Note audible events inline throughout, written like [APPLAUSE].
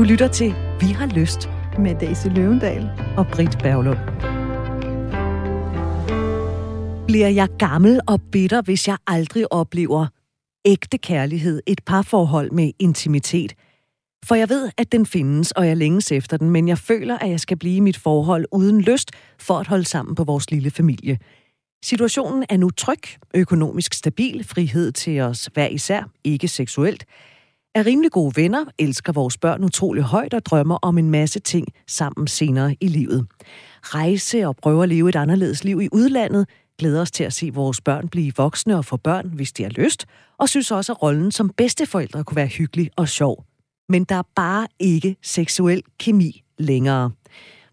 Du lytter til Vi har lyst med Daisy Løvendal og Britt Berglund. Bliver jeg gammel og bitter, hvis jeg aldrig oplever ægte kærlighed, et parforhold med intimitet? For jeg ved, at den findes, og jeg længes efter den, men jeg føler, at jeg skal blive i mit forhold uden lyst for at holde sammen på vores lille familie. Situationen er nu tryg, økonomisk stabil, frihed til os hver især, ikke seksuelt – er rimelig gode venner, elsker vores børn utrolig højt og drømmer om en masse ting sammen senere i livet. Rejse og prøve at leve et anderledes liv i udlandet, glæder os til at se vores børn blive voksne og få børn, hvis de har lyst, og synes også, at rollen som bedsteforældre kunne være hyggelig og sjov. Men der er bare ikke seksuel kemi længere.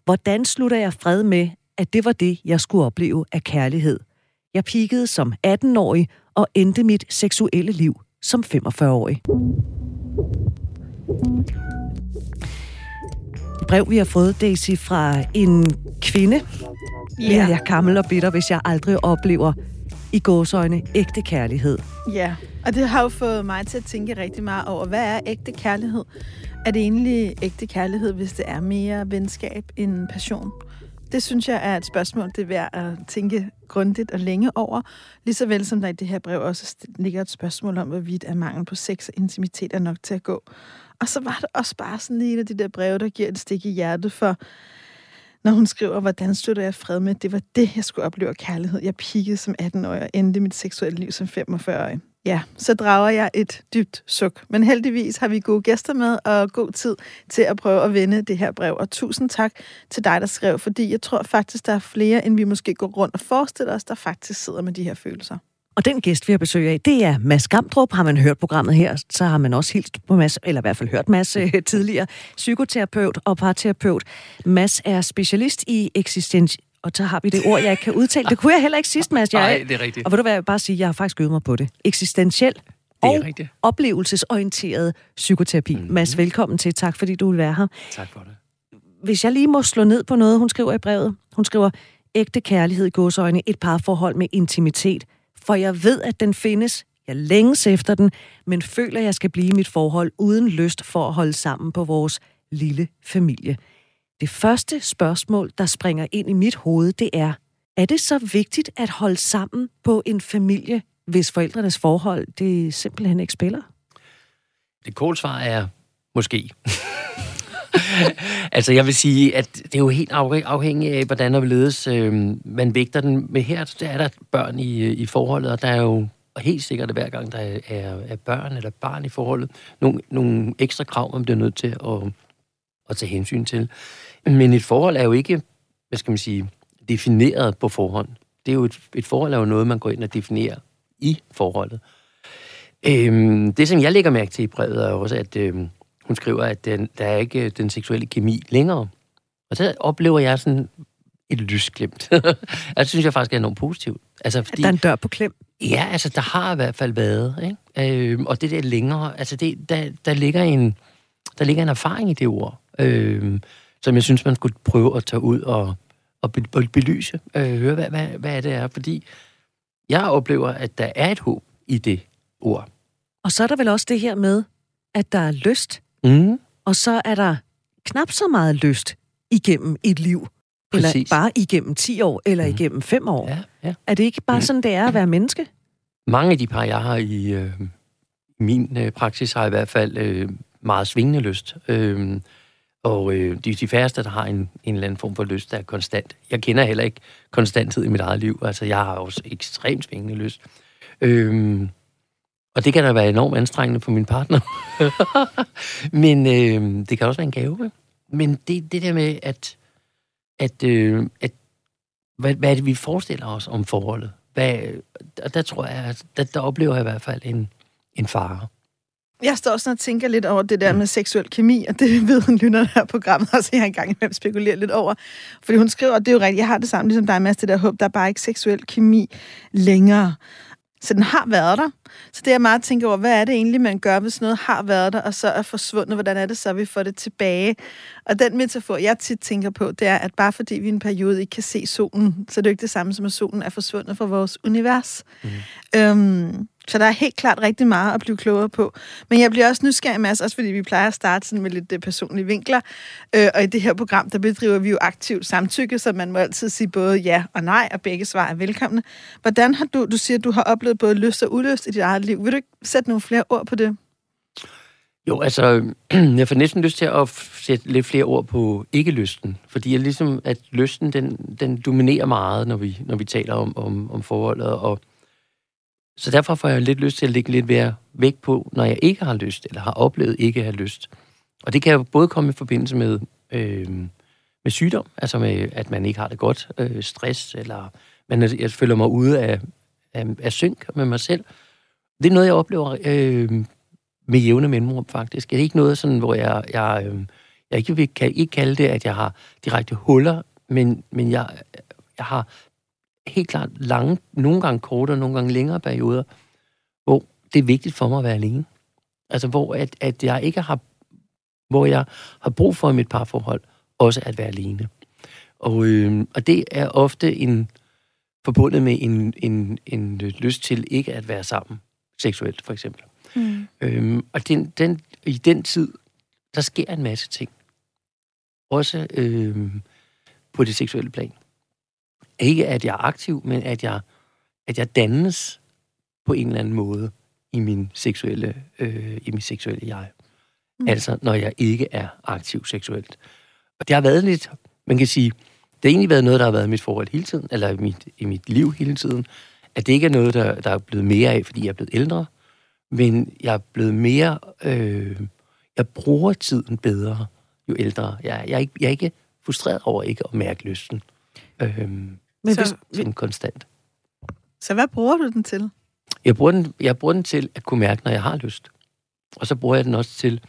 Hvordan slutter jeg fred med, at det var det, jeg skulle opleve af kærlighed? Jeg pikede som 18-årig og endte mit seksuelle liv som 45-årig brev, vi har fået, Daisy, fra en kvinde. Ja. Bliver jeg gammel og bitter, hvis jeg aldrig oplever i gåsøjne ægte kærlighed. Ja, og det har jo fået mig til at tænke rigtig meget over, hvad er ægte kærlighed? Er det egentlig ægte kærlighed, hvis det er mere venskab end passion? Det synes jeg er et spørgsmål, det er værd at tænke grundigt og længe over. Ligeså vel som der i det her brev også ligger et spørgsmål om, hvorvidt er mangel på sex og intimitet er nok til at gå. Og så var det også bare sådan en af de der breve, der giver et stik i hjertet for, når hun skriver, hvordan støtter jeg fred med, det var det, jeg skulle opleve kærlighed. Jeg pikkede som 18-årig og endte mit seksuelle liv som 45-årig. Ja, så drager jeg et dybt suk. Men heldigvis har vi gode gæster med og god tid til at prøve at vende det her brev. Og tusind tak til dig, der skrev, fordi jeg tror faktisk, der er flere, end vi måske går rundt og forestiller os, der faktisk sidder med de her følelser. Og den gæst, vi har besøg af, det er Mads Gamdrup. Har man hørt programmet her, så har man også hilst på Mads, eller i hvert fald hørt Mads øh, [LAUGHS] tidligere, psykoterapeut og parterapeut. Mads er specialist i eksistens... Og så har vi det ord, jeg ikke kan udtale. Det kunne jeg heller ikke sidst, Mads. Jeg, Nej, det er rigtigt. Og vil du jeg bare sige, jeg har faktisk øvet mig på det. Eksistentiel og rigtigt. oplevelsesorienteret psykoterapi. Mm-hmm. Mads, velkommen til. Tak, fordi du vil være her. Tak for det. Hvis jeg lige må slå ned på noget, hun skriver i brevet. Hun skriver, ægte kærlighed i godsøjne, et parforhold med intimitet – for jeg ved, at den findes. Jeg længes efter den, men føler, at jeg skal blive i mit forhold uden lyst for at holde sammen på vores lille familie. Det første spørgsmål, der springer ind i mit hoved, det er, er det så vigtigt at holde sammen på en familie, hvis forældrenes forhold det simpelthen ikke spiller? Det kolde svar er måske. [LAUGHS] altså, jeg vil sige, at det er jo helt afhængigt af, hvordan der ledes øh, man vægter den. med her der er der børn i, øh, i forholdet, og der er jo helt sikkert, at hver gang der er, er, er børn eller barn i forholdet, nogle, nogle ekstra krav, man bliver nødt til at, at tage hensyn til. Men et forhold er jo ikke, hvad skal man sige, defineret på forhånd. Det er jo et, et forhold er jo noget, man går ind og definerer i forholdet. Øhm, det, som jeg lægger mærke til i brevet, er også, at øhm, hun skriver, at den, der er ikke den seksuelle kemi længere. Og så oplever jeg sådan et lysglimt. [LAUGHS] det synes jeg faktisk er enormt positivt. Altså, fordi, at der er en dør på klem? Ja, altså der har i hvert fald været. Ikke? Øh, og det der længere, altså det, der, der, ligger en, der ligger en erfaring i det ord, øh, som jeg synes, man skulle prøve at tage ud og, og belyse. Øh, høre, hvad, hvad, hvad det er. Fordi jeg oplever, at der er et håb i det ord. Og så er der vel også det her med, at der er lyst Mm. Og så er der knap så meget lyst igennem et liv. Præcis. Eller bare igennem 10 år, eller mm. igennem 5 år. Ja, ja. Er det ikke bare mm. sådan, det er at være menneske? Mange af de par, jeg har i øh, min øh, praksis, har i hvert fald øh, meget svingende lyst. Øh, og øh, de, de færreste, der har en, en eller anden form for lyst, der er konstant. Jeg kender heller ikke konstanthed i mit eget liv. Altså, jeg har også ekstremt svingende lyst. Øh, og det kan da være enormt anstrengende for min partner. [LAUGHS] Men øh, det kan også være en gave. Men det, det der med, at, at, øh, at hvad, hvad er det, vi forestiller os om forholdet? Hvad, der, der tror jeg, der, der oplever jeg i hvert fald en, en fare. Jeg står også og tænker lidt over det der med seksuel kemi, og det [LAUGHS] ved hun lytter her programmet også, jeg engang imellem spekuleret lidt over. Fordi hun skriver, og det er jo rigtigt, jeg har det samme ligesom dig, Mads, det der håb, der er bare ikke seksuel kemi længere. Så den har været der. Så det er meget at tænke over, hvad er det egentlig, man gør, hvis noget har været der, og så er forsvundet? Hvordan er det så, vi får det tilbage? Og den metafor, jeg tit tænker på, det er, at bare fordi vi i en periode ikke kan se solen, så er det jo ikke det samme som, at solen er forsvundet fra vores univers. Mm. Øhm, Så der er helt klart rigtig meget at blive klogere på. Men jeg bliver også nysgerrig, Mads, også fordi vi plejer at starte sådan med lidt øh, personlige vinkler. Øh, og i det her program, der bedriver vi jo aktivt samtykke, så man må altid sige både ja og nej, og begge svar er velkomne. Hvordan har du, du siger, at du har oplevet både lyst og ulyst i dit eget liv. Vil du ikke sætte nogle flere ord på det? Jo, altså, [CLEARS THROAT] jeg får næsten lyst til at sætte lidt flere ord på ikke-lysten, fordi jeg ligesom, at lysten, den, den dominerer meget, når vi, når vi taler om, om, om forholdet, og så derfor får jeg lidt lyst til at lægge lidt mere vægt på, når jeg ikke har lyst, eller har oplevet ikke at have lyst. Og det kan jo både komme i forbindelse med, øh, med sygdom, altså med, at man ikke har det godt, øh, stress, eller man, jeg føler mig ude af, af, af synk med mig selv. Det er noget, jeg oplever øh, med jævne mellemrum, faktisk. Det er ikke noget, sådan, hvor jeg, jeg, øh, jeg ikke vil kan ikke kalde det, at jeg har direkte huller, men, men jeg, jeg har helt klart lange, nogle gange kortere, nogle gange længere perioder, hvor det er vigtigt for mig at være alene. Altså, hvor at, at jeg ikke har, hvor jeg har brug for i mit parforhold, også at være alene. Og, øh, og det er ofte en, forbundet med en, en, en lyst til ikke at være sammen, seksuelt for eksempel. Mm. Øhm, og den, den, i den tid, der sker en masse ting. Også øh, på det seksuelle plan. Ikke at jeg er aktiv, men at jeg, at jeg dannes på en eller anden måde i min seksuelle, øh, i min seksuelle jeg. Mm. Altså, når jeg ikke er aktiv seksuelt. Og det har været lidt, man kan sige, det har egentlig været noget, der har været i mit forhold hele tiden, eller i mit, i mit liv hele tiden, at det ikke er noget, der, der er blevet mere af, fordi jeg er blevet ældre, men jeg er blevet mere, øh, jeg bruger tiden bedre, jo ældre. Jeg, jeg, er, ikke, jeg er ikke frustreret over ikke at mærke lysten. Øh, men så, hvis, som konstant. Så hvad bruger du den til? Jeg bruger den, jeg bruger den til at kunne mærke, når jeg har lyst. Og så bruger jeg den også til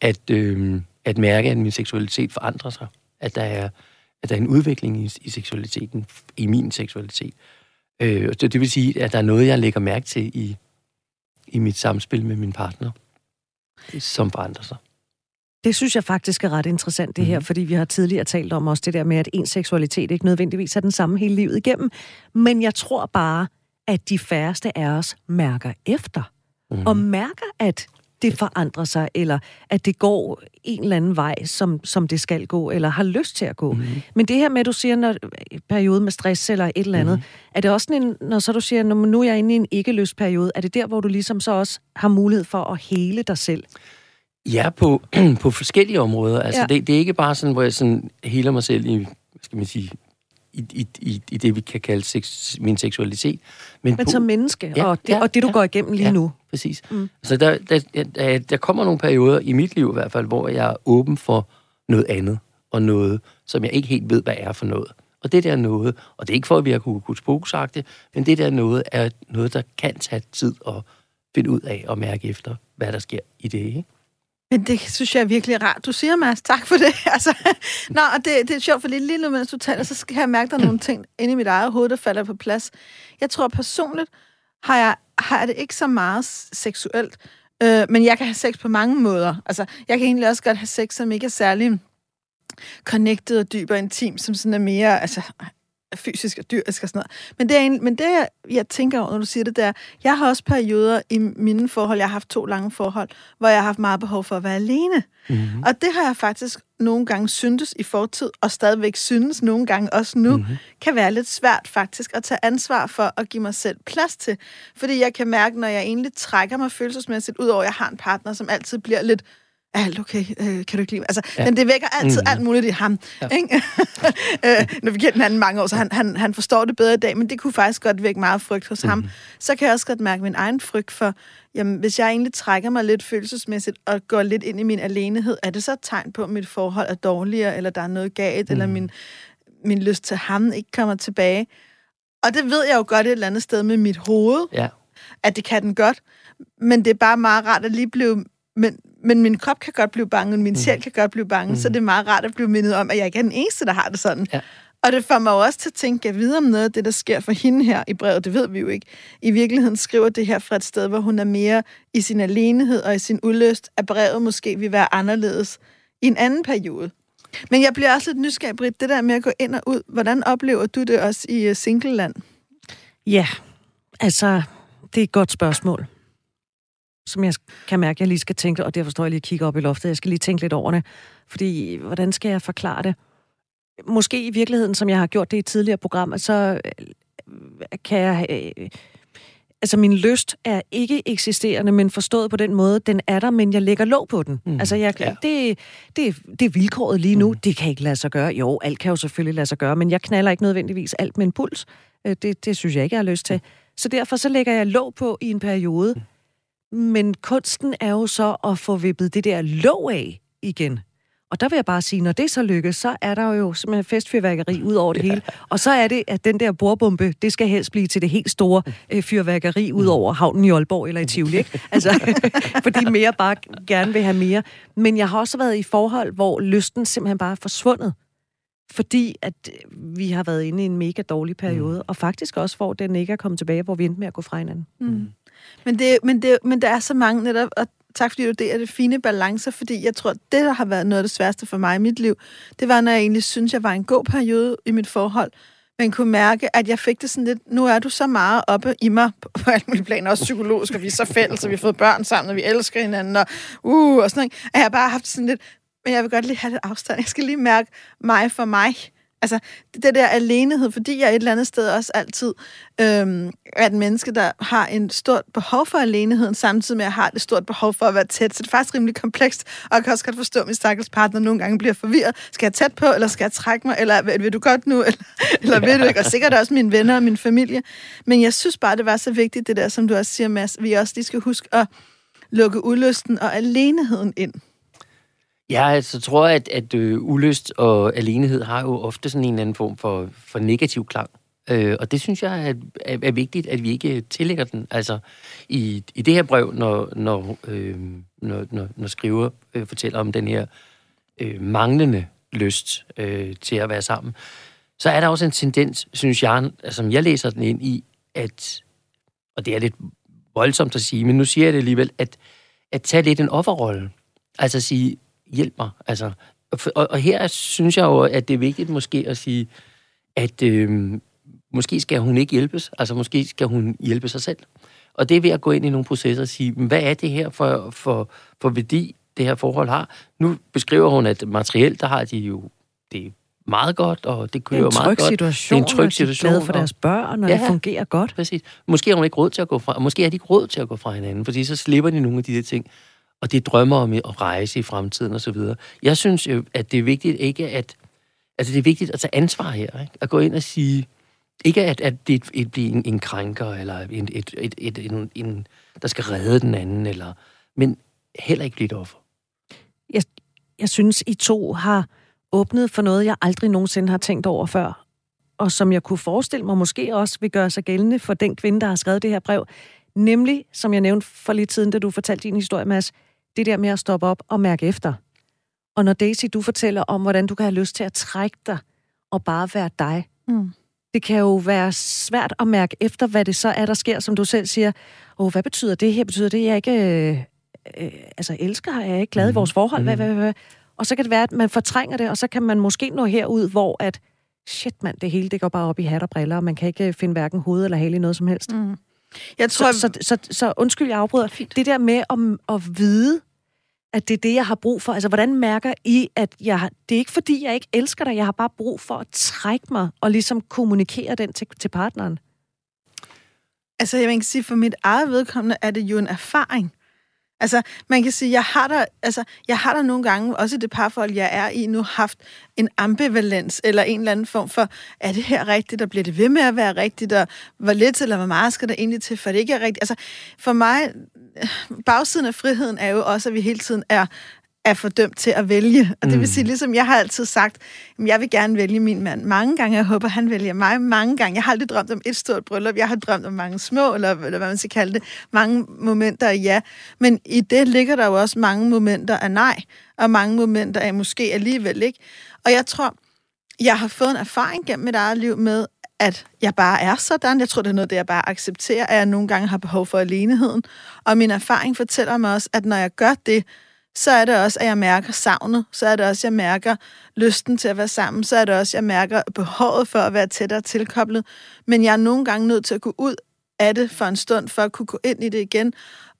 at, øh, at mærke, at min seksualitet forandrer sig. At der er, at der er en udvikling i, i seksualiteten, i min seksualitet. Øh, det, det vil sige, at der er noget, jeg lægger mærke til i, i mit samspil med min partner, som forandrer sig. Det synes jeg faktisk er ret interessant, det her, mm. fordi vi har tidligere talt om også det der med, at en seksualitet ikke nødvendigvis er den samme hele livet igennem. Men jeg tror bare, at de færreste af os mærker efter. Mm. Og mærker, at det forandrer sig, eller at det går en eller anden vej, som, som det skal gå, eller har lyst til at gå. Mm. Men det her med, at du siger, når periode med stress eller et eller andet, mm. er det også en, når så du siger, når nu er jeg inde i en ikke-lyst periode, er det der, hvor du ligesom så også har mulighed for at hele dig selv? Ja, på, [CLEARS THROAT] på forskellige områder. Altså, ja. det, det er ikke bare sådan, hvor jeg sådan heler mig selv i, skal man sige, i, i, i, i det, vi kan kalde sex, min seksualitet. Men, men på, som menneske, ja, og, det, ja, og det, du ja, går igennem lige ja, nu. præcis. Mm. Så der, der, der, kommer nogle perioder, i mit liv i hvert fald, hvor jeg er åben for noget andet, og noget, som jeg ikke helt ved, hvad er for noget. Og det der noget, og det er ikke for, at vi har kunnet kunne det, men det der noget er noget, der kan tage tid at finde ud af og mærke efter, hvad der sker i det, ikke? Men det synes jeg er virkelig rart. Du siger, Mads, tak for det. [LAUGHS] Altså, nå, og det, det er sjovt, for lige, lige nu, mens du taler, så skal jeg mærke, der er nogle ting inde i mit eget hoved, der falder på plads. Jeg tror personligt, har jeg, har jeg det ikke så meget seksuelt, øh, men jeg kan have sex på mange måder. Altså, jeg kan egentlig også godt have sex, som ikke er særlig connected og dyb og intim, som sådan er mere, altså, fysisk og dyrisk og sådan noget. Men det, er en, men det, jeg tænker over, når du siger det der, jeg har også perioder i mine forhold, jeg har haft to lange forhold, hvor jeg har haft meget behov for at være alene. Mm-hmm. Og det har jeg faktisk nogle gange syntes i fortid, og stadigvæk synes nogle gange også nu, mm-hmm. kan være lidt svært faktisk at tage ansvar for at give mig selv plads til. Fordi jeg kan mærke, når jeg egentlig trækker mig følelsesmæssigt, ud over at jeg har en partner, som altid bliver lidt alt okay? Øh, kan du ikke lide mig? Altså, ja. Men det vækker altid mm. alt muligt i ham. Ja. Ikke? [LAUGHS] øh, når vi kender hinanden mange år, så han, han, han forstår det bedre i dag, men det kunne faktisk godt vække meget frygt hos mm. ham. Så kan jeg også godt mærke min egen frygt for, jamen, hvis jeg egentlig trækker mig lidt følelsesmæssigt og går lidt ind i min alenehed, er det så et tegn på, at mit forhold er dårligere, eller der er noget galt, mm. eller min, min lyst til ham ikke kommer tilbage? Og det ved jeg jo godt et eller andet sted med mit hoved, ja. at det kan den godt, men det er bare meget rart at lige blive men, men min krop kan godt blive bange, og min mm. sjæl kan godt blive bange, mm. så det er meget rart at blive mindet om, at jeg ikke er den eneste, der har det sådan. Ja. Og det får mig jo også til at tænke videre om noget af det, der sker for hende her i brevet. Det ved vi jo ikke. I virkeligheden skriver det her fra et sted, hvor hun er mere i sin alenehed og i sin ulyst, at brevet måske vil være anderledes i en anden periode. Men jeg bliver også lidt nysgerrig, Britt, det der med at gå ind og ud. Hvordan oplever du det også i uh, singleland? Ja, altså Det er et godt spørgsmål, som jeg kan mærke, at jeg lige skal tænke, og derfor står jeg lige og kigger op i loftet. Jeg skal lige tænke lidt over det, fordi hvordan skal jeg forklare det? Måske i virkeligheden, som jeg har gjort det i tidligere program, så øh, kan jeg... Øh, altså min lyst er ikke eksisterende, men forstået på den måde, den er der, men jeg lægger låg på den. Mm. Altså jeg, ja. det, det, det er vilkåret lige nu. Mm. Det kan ikke lade sig gøre. Jo, alt kan jo selvfølgelig lade sig gøre, men jeg knaller ikke nødvendigvis alt med en puls. Øh, det, det synes jeg ikke, jeg har lyst til. Så derfor så lægger jeg låg på i en periode. Men kunsten er jo så at få vippet det der låg af igen. Og der vil jeg bare sige, når det så lykkes, så er der jo simpelthen festfyrværkeri ud over det ja. hele. Og så er det, at den der bordbombe, det skal helst blive til det helt store øh, fyrværkeri ud over havnen i Aalborg eller i Tivoli. Ikke? Altså, [LAUGHS] fordi mere bare gerne vil have mere. Men jeg har også været i forhold, hvor lysten simpelthen bare er forsvundet fordi at øh, vi har været inde i en mega dårlig periode, mm. og faktisk også, hvor den ikke er kommet tilbage, hvor vi endte med at gå fra hinanden. Mm. Men, det, men, det, men der er så mange netop, og tak fordi du det er det fine balancer, fordi jeg tror, det, der har været noget af det sværeste for mig i mit liv, det var, når jeg egentlig synes, jeg var en god periode i mit forhold, men kunne mærke, at jeg fik det sådan lidt, nu er du så meget oppe i mig, på, på alle mulige planer, også psykologisk, og vi er så fælles, og vi har fået børn sammen, og vi elsker hinanden, og, uh, og sådan noget. At jeg har bare haft sådan lidt, men jeg vil godt lige have lidt afstand. Jeg skal lige mærke mig for mig. Altså, det der alenehed, fordi jeg et eller andet sted også altid øhm, er et menneske, der har en stort behov for aleneheden, samtidig med at jeg har et stort behov for at være tæt. Så det er faktisk rimelig komplekst, og jeg kan også godt forstå, at min stakkels partner nogle gange bliver forvirret. Skal jeg tæt på, eller skal jeg trække mig, eller vil, vil du godt nu, [LAUGHS] eller, eller vil du ikke? Og sikkert også mine venner og min familie. Men jeg synes bare, det var så vigtigt, det der, som du også siger, Mads, vi også lige skal huske at lukke udlysten og aleneheden ind. Ja, altså tror jeg, at, at øh, ulyst og alenehed har jo ofte sådan en eller anden form for, for negativ klang. Øh, og det synes jeg er, er, er vigtigt, at vi ikke øh, tillægger den. Altså, i, i det her brev, når, når, øh, når, når, når skriver øh, fortæller om den her øh, manglende lyst øh, til at være sammen, så er der også en tendens, synes jeg, altså, som jeg læser den ind i, at, og det er lidt voldsomt at sige, men nu siger jeg det alligevel, at, at tage lidt en offerrolle. Altså at sige, hjælp mig. Altså, og, og her synes jeg jo, at det er vigtigt måske at sige, at øh, måske skal hun ikke hjælpes, altså måske skal hun hjælpe sig selv. Og det er ved at gå ind i nogle processer og sige, hvad er det her for, for, for værdi, det her forhold har? Nu beskriver hun, at materielt, der har de jo det meget godt, og det kører det meget godt. Situation, det er en tryg situation. Det er for deres børn, og ja, det fungerer godt. Præcis. Måske har hun ikke råd til at gå fra, måske har de ikke råd til at gå fra hinanden, fordi så slipper de nogle af de der ting og de drømmer om at rejse i fremtiden osv. Jeg synes jo, at det er vigtigt ikke at... Altså, det er vigtigt at tage ansvar her, ikke? At gå ind og sige... Ikke at, at det et, bliver en, en krænker, eller en, et, et, et, en, en, der skal redde den anden, eller, men heller ikke blive et offer. Jeg, jeg synes, I to har åbnet for noget, jeg aldrig nogensinde har tænkt over før, og som jeg kunne forestille mig måske også vil gøre sig gældende for den kvinde, der har skrevet det her brev. Nemlig, som jeg nævnte for lidt siden, da du fortalte din historie, Mads, det der med at stoppe op og mærke efter. Og når Daisy, du fortæller om, hvordan du kan have lyst til at trække dig og bare være dig, mm. det kan jo være svært at mærke efter, hvad det så er, der sker, som du selv siger. Åh, hvad betyder det her? Betyder det, at jeg ikke øh, øh, altså, elsker? Er jeg ikke glad mm. i vores forhold? Mm. Hvad, hvad, hvad? Og så kan det være, at man fortrænger det, og så kan man måske nå herud, hvor at, shit mand, det hele det går bare op i hat og briller, og man kan ikke finde hverken hoved eller hale i noget som helst. Mm. Jeg tror, så, så, så, så undskyld, jeg afbryder. Fint. Det der med at, at vide, at det er det, jeg har brug for. Altså, hvordan mærker I, at jeg, det er ikke fordi, jeg ikke elsker dig, jeg har bare brug for at trække mig og ligesom kommunikere den til, til partneren? Altså, jeg vil sige, for mit eget vedkommende er det jo en erfaring. Altså, man kan sige, jeg har der, altså, jeg har der nogle gange, også i det parforhold, jeg er i nu, haft en ambivalens, eller en eller anden form for, er det her rigtigt, og bliver det ved med at være rigtigt, og hvor lidt eller hvor meget skal der egentlig til, for det ikke er rigtigt. Altså, for mig, bagsiden af friheden er jo også, at vi hele tiden er er fordømt til at vælge. Og det vil sige, mm. ligesom jeg har altid sagt, at jeg vil gerne vælge min mand mange gange. Jeg håber, han vælger mig mange gange. Jeg har aldrig drømt om et stort bryllup. Jeg har drømt om mange små, eller, eller hvad man skal kalde det, mange momenter af ja. Men i det ligger der jo også mange momenter af nej, og mange momenter af måske alligevel ikke. Og jeg tror, jeg har fået en erfaring gennem mit eget liv med, at jeg bare er sådan. Jeg tror, det er noget, det jeg bare accepterer, at jeg nogle gange har behov for aleneheden. Og min erfaring fortæller mig også, at når jeg gør det, så er det også, at jeg mærker savnet. Så er det også, at jeg mærker lysten til at være sammen. Så er det også, at jeg mærker behovet for at være tættere tilkoblet. Men jeg er nogle gange nødt til at gå ud af det for en stund, for at kunne gå ind i det igen.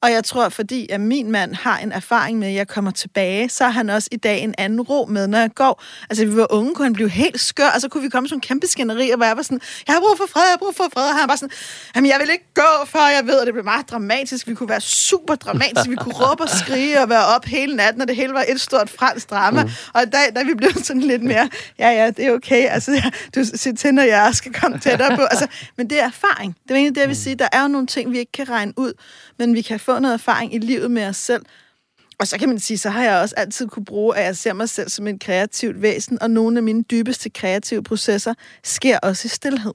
Og jeg tror, fordi at min mand har en erfaring med, at jeg kommer tilbage, så har han også i dag en anden ro med, når jeg går. Altså, vi var unge, kunne han blive helt skør, og så kunne vi komme sådan en kæmpe skænderi, hvor jeg var sådan, jeg har brug for fred, jeg har brug for fred. Og han var sådan, jamen jeg vil ikke gå, før jeg ved, at det blev meget dramatisk. Vi kunne være super dramatiske, vi kunne råbe og skrige og være op hele natten, og det hele var et stort fransk drama. Mm. Og da, da vi blev sådan lidt mere, ja ja, det er okay, altså ja, du siger til, når jeg skal komme tættere på. Altså, men det er erfaring. Det er egentlig det, jeg vil sige. Der er jo nogle ting, vi ikke kan regne ud, men vi kan få noget erfaring i livet med os selv. Og så kan man sige, så har jeg også altid kunne bruge, at jeg ser mig selv som et kreativt væsen, og nogle af mine dybeste kreative processer sker også i stillhed.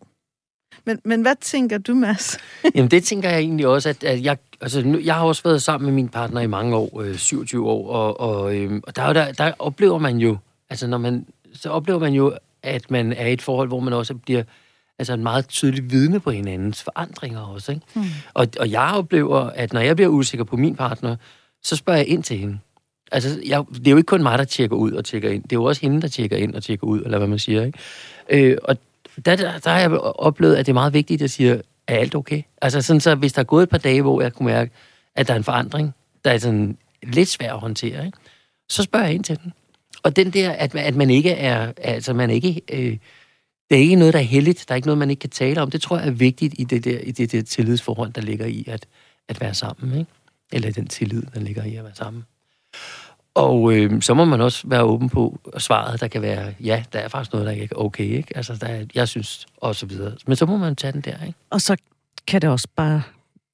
Men, men hvad tænker du, Mads? [LAUGHS] Jamen det tænker jeg egentlig også, at, at jeg, altså, nu, jeg har også været sammen med min partner i mange år, øh, 27 år, og, og, øh, og der, der, der oplever man jo, altså når man, så oplever man jo, at man er i et forhold, hvor man også bliver altså en meget tydelig vidne på hinandens forandringer også. Ikke? Mm. Og, og jeg oplever, at når jeg bliver usikker på min partner, så spørger jeg ind til hende. Altså, jeg, det er jo ikke kun mig, der tjekker ud og tjekker ind. Det er jo også hende, der tjekker ind og tjekker ud, eller hvad man siger. Ikke? Øh, og der, der, der har jeg oplevet, at det er meget vigtigt, at jeg siger, er alt okay? Altså sådan så, hvis der er gået et par dage, hvor jeg kunne mærke, at der er en forandring, der er sådan lidt svær at håndtere, ikke? så spørger jeg ind til den. Og den der, at, at man ikke er, altså man ikke, øh, det er ikke noget, der er heldigt, der er ikke noget, man ikke kan tale om. Det tror jeg er vigtigt i det der, i det der tillidsforhold, der ligger i at, at være sammen, ikke? Eller den tillid, der ligger i at være sammen. Og øh, så må man også være åben på svaret, der kan være, ja, der er faktisk noget, der ikke er okay, ikke? Altså, der er, jeg synes, og så videre. Men så må man tage den der, ikke? Og så kan det også bare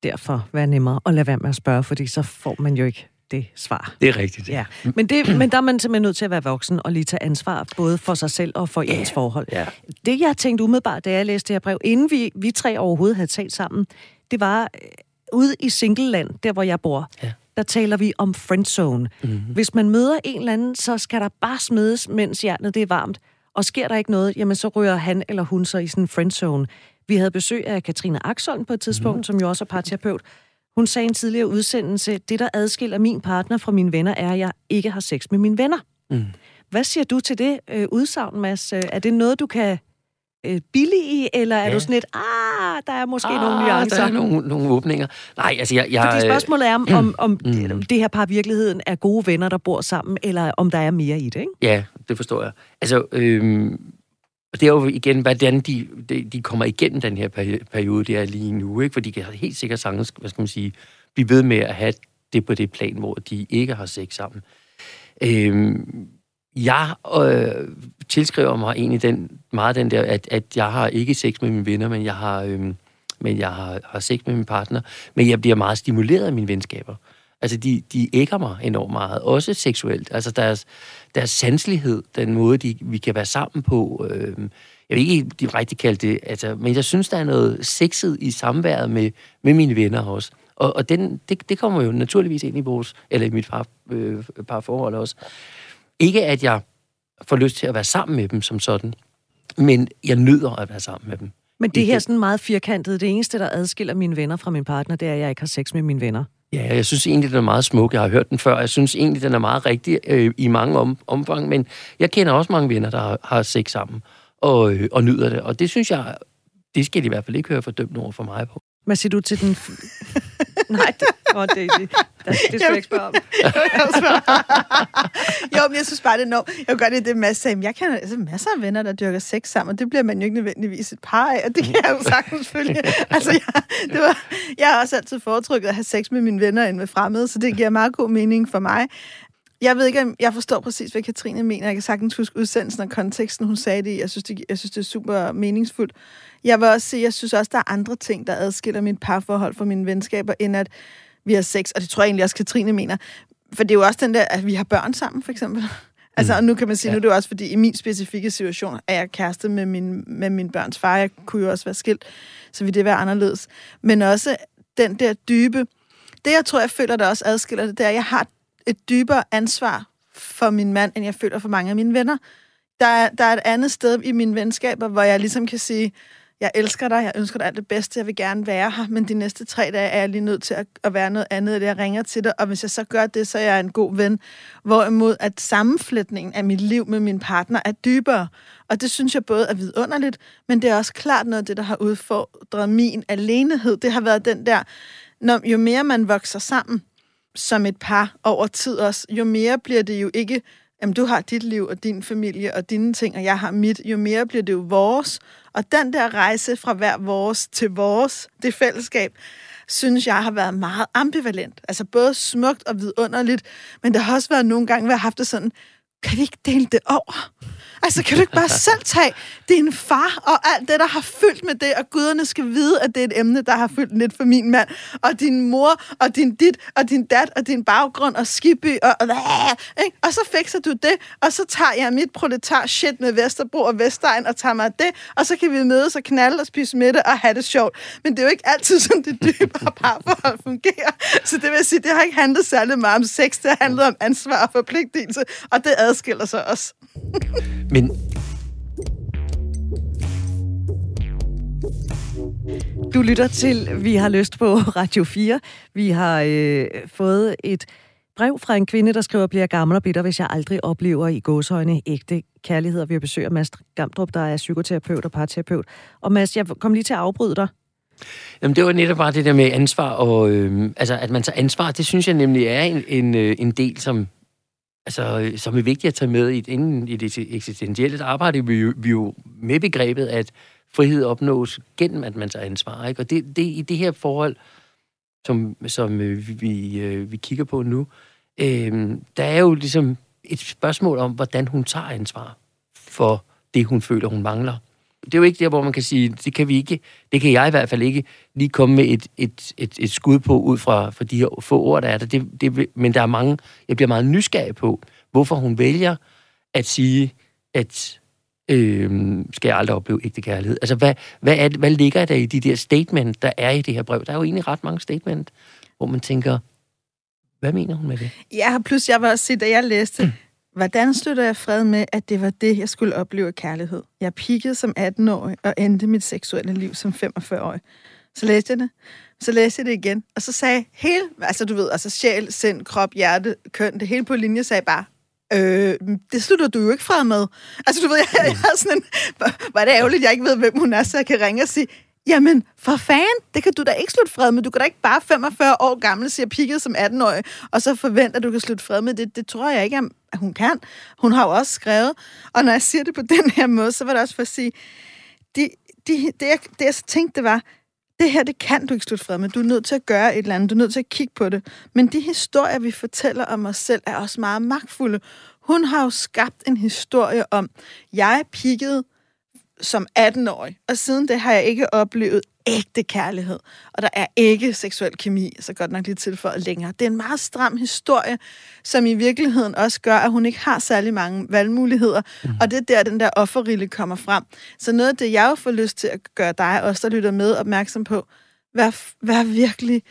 derfor være nemmere at lade være med at spørge, fordi så får man jo ikke det svar. Det er rigtigt. Ja. Men, det, men der er man simpelthen nødt til at være voksen og lige tage ansvar, både for sig selv og for ja. ens forhold. Ja. Det, jeg tænkte umiddelbart, da jeg læste det her brev, inden vi, vi tre overhovedet havde talt sammen, det var øh, ude i singleland, der hvor jeg bor, ja. der taler vi om friendzone. Mm-hmm. Hvis man møder en eller anden, så skal der bare smedes, mens hjernet det er varmt. Og sker der ikke noget, jamen så rører han eller hun så i sådan en friendzone. Vi havde besøg af Katrine Axholm på et tidspunkt, mm. som jo også er parterapeut. Hun sagde i en tidligere udsendelse, det der adskiller min partner fra mine venner, er, at jeg ikke har sex med mine venner. Mm. Hvad siger du til det øh, udsagn, Mads? Er det noget, du kan øh, i, eller er ja. du sådan lidt, ah, der er måske ah, nogle nuancer? der er nogle, nogle åbninger. Nej, altså jeg... jeg Fordi spørgsmålet er, om, om, om [CLEARS THROAT] mm. det her par virkeligheden er gode venner, der bor sammen, eller om der er mere i det, ikke? Ja, det forstår jeg. Altså, øhm, det er jo igen, hvordan de, de, de kommer igennem den her periode, det er lige nu, ikke? For de kan helt sikkert sagtens, hvad skal man sige, blive ved med at have det på det plan, hvor de ikke har sex sammen. Øhm, jeg øh, tilskriver mig egentlig den, meget den der, at, at jeg har ikke sex med mine venner, men jeg har, øh, men jeg har, har sex med min partner. Men jeg bliver meget stimuleret af mine venskaber. Altså, de, de ægger mig enormt meget, også seksuelt. Altså, deres, deres sanselighed, den måde, de, vi kan være sammen på. Øh, jeg vil ikke direkte kalde det, altså, men jeg synes, der er noget sexet i samværet med, med mine venner også. Og, og den, det, det kommer jo naturligvis ind i vores, eller i mit par, øh, parforhold også. Ikke at jeg får lyst til at være sammen med dem som sådan, men jeg nyder at være sammen med dem. Men det her er sådan meget firkantet. Det eneste, der adskiller mine venner fra min partner, det er, at jeg ikke har sex med mine venner. Ja, jeg synes egentlig, den er meget smuk. Jeg har hørt den før. Jeg synes egentlig, den er meget rigtig øh, i mange om, omfang. Men jeg kender også mange venner, der har, har sex sammen og, øh, og nyder det. Og det synes jeg, det skal de i hvert fald ikke høre fordømt over for mig på. Hvad siger du til den... [LAUGHS] Nej, det, oh, det, det, det, skal jeg ikke spørge om. [LAUGHS] jo, men jeg synes bare, det er noget. Jeg kan godt lide det, Mads sagde. Jeg kender altså, masser af venner, der dyrker sex sammen, og det bliver man jo ikke nødvendigvis et par af, og det kan jeg jo sagtens følge. [LAUGHS] altså, jeg, det var, jeg har også altid foretrykket at have sex med mine venner end med fremmede, så det giver meget god mening for mig. Jeg ved ikke, jeg forstår præcis, hvad Katrine mener. Jeg kan sagtens huske udsendelsen og konteksten, hun sagde det Jeg synes, det, jeg synes, det er super meningsfuldt. Jeg vil også sige, jeg synes også, der er andre ting, der adskiller mit parforhold fra mine venskaber, end at vi har sex. Og det tror jeg egentlig også, Katrine mener. For det er jo også den der, at vi har børn sammen, for eksempel. [LAUGHS] Altså, mm. og nu kan man sige, ja. nu er det også, fordi i min specifikke situation er jeg kæreste med min, med min børns far. Jeg kunne jo også være skilt, så vil det være anderledes. Men også den der dybe... Det, jeg tror, jeg føler, der også adskiller det, det er, at jeg har et dybere ansvar for min mand, end jeg føler for mange af mine venner. Der er, der er et andet sted i mine venskaber, hvor jeg ligesom kan sige, jeg elsker dig, jeg ønsker dig alt det bedste, jeg vil gerne være her, men de næste tre dage er jeg lige nødt til at, at være noget andet, det jeg ringer til dig, og hvis jeg så gør det, så er jeg en god ven. Hvorimod at sammenflætningen af mit liv med min partner er dybere, og det synes jeg både er vidunderligt, men det er også klart noget af det, der har udfordret min alenehed. Det har været den der, når, jo mere man vokser sammen som et par over tid også, jo mere bliver det jo ikke jamen du har dit liv og din familie og dine ting, og jeg har mit, jo mere bliver det jo vores. Og den der rejse fra hver vores til vores, det fællesskab, synes jeg har været meget ambivalent. Altså både smukt og vidunderligt, men der har også været nogle gange, hvor jeg har haft det sådan, kan vi ikke dele det over? Altså, kan du ikke bare selv tage din far og alt det, der har fyldt med det, og guderne skal vide, at det er et emne, der har fyldt lidt for min mand, og din mor, og din dit, og din dat, og din baggrund, og skibby, og, og, ikke? og så fikser du det, og så tager jeg mit proletar shit med Vesterbro og Vestegn, og tager mig det, og så kan vi mødes og knalde og spise middag og have det sjovt. Men det er jo ikke altid sådan, det dybere parforhold fungerer. Så det vil sige, det har ikke handlet særlig meget om sex, det har handlet om ansvar og forpligtelse, og det adskiller sig også. Men Du lytter til Vi har lyst på Radio 4. Vi har øh, fået et brev fra en kvinde, der skriver, bliver gammel og bitter, hvis jeg aldrig oplever i gåsøjne ægte kærlighed. Og vi har besøg af Mads Gamdrup, der er psykoterapeut og parterapeut. Og Mads, jeg kom lige til at afbryde dig. Jamen, det var netop bare det der med ansvar, og øh, altså, at man tager ansvar, det synes jeg nemlig er en, en, øh, en del, som, altså, som er vigtigt at tage med i, inden i det eksistentielle arbejde. Vi, jo, vi jo med begrebet, at frihed opnås gennem, at man tager ansvar. Ikke? Og det, det, i det her forhold, som, som øh, vi, øh, vi kigger på nu, øh, der er jo ligesom et spørgsmål om, hvordan hun tager ansvar for det, hun føler, hun mangler. Det er jo ikke der, hvor man kan sige, det kan vi ikke, det kan jeg i hvert fald ikke lige komme med et, et, et, et skud på, ud fra, fra de her få ord, der er der. Det, det, men der er mange, jeg bliver meget nysgerrig på, hvorfor hun vælger at sige, at øh, skal jeg aldrig opleve ægte kærlighed. Altså, hvad, hvad, er, hvad ligger der i de der statement, der er i det her brev? Der er jo egentlig ret mange statement, hvor man tænker, hvad mener hun med det? Ja, plus jeg var også sige, da jeg læste, mm hvordan støtter jeg fred med, at det var det, jeg skulle opleve kærlighed? Jeg pikkede som 18-årig og endte mit seksuelle liv som 45-årig. Så læste jeg det. Så læste jeg det igen, og så sagde hele, altså du ved, altså sjæl, sind, krop, hjerte, køn, det hele på linje sagde bare, Øh, det slutter du jo ikke fra med. Altså, du ved, jeg, jeg er sådan en... Hvor er det ærgerligt, jeg ikke ved, hvem hun er, så jeg kan ringe og sige, Jamen, for fanden, det kan du da ikke slutte fred med. Du kan da ikke bare 45 år gammel siger pigget som 18-årig, og så forvente, at du kan slutte fred med det. Det tror jeg ikke, at hun kan. Hun har jo også skrevet, og når jeg siger det på [LAUGHS] den her måde, så var det også for at sige, de, de, det, jeg, det jeg tænkte, det var, det her, det kan du ikke slutte fred med. Du er nødt til at gøre et eller andet. Du er nødt til at kigge på det. Men de historier, vi fortæller om os selv, er også meget magtfulde. Hun har jo skabt en historie om, jeg piggede som 18-årig, og siden det har jeg ikke oplevet ægte kærlighed, og der er ikke seksuel kemi, så godt nok lige tilføjet længere. Det er en meget stram historie, som i virkeligheden også gør, at hun ikke har særlig mange valgmuligheder, mm. og det er der, den der offerrille kommer frem. Så noget af det, jeg jo får lyst til at gøre dig, også der lytter med, opmærksom på, vær, vær virkelig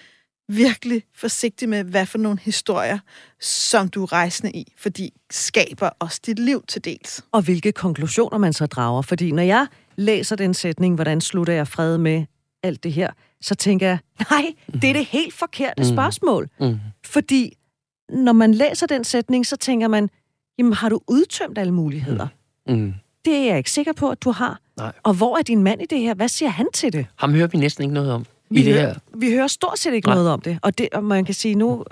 virkelig forsigtig med, hvad for nogle historier, som du er rejsende i, fordi skaber også dit liv til dels. Og hvilke konklusioner man så drager. Fordi når jeg læser den sætning, hvordan slutter jeg fred med alt det her, så tænker jeg, nej, det er det helt forkerte mm. spørgsmål. Mm. Fordi når man læser den sætning, så tænker man, jamen har du udtømt alle muligheder? Mm. Mm. Det er jeg ikke sikker på, at du har. Nej. Og hvor er din mand i det her? Hvad siger han til det? Ham hører vi næsten ikke noget om vi i det hører, her. Vi hører stort set ikke Nej. noget om det. Og, det. og man kan sige, nu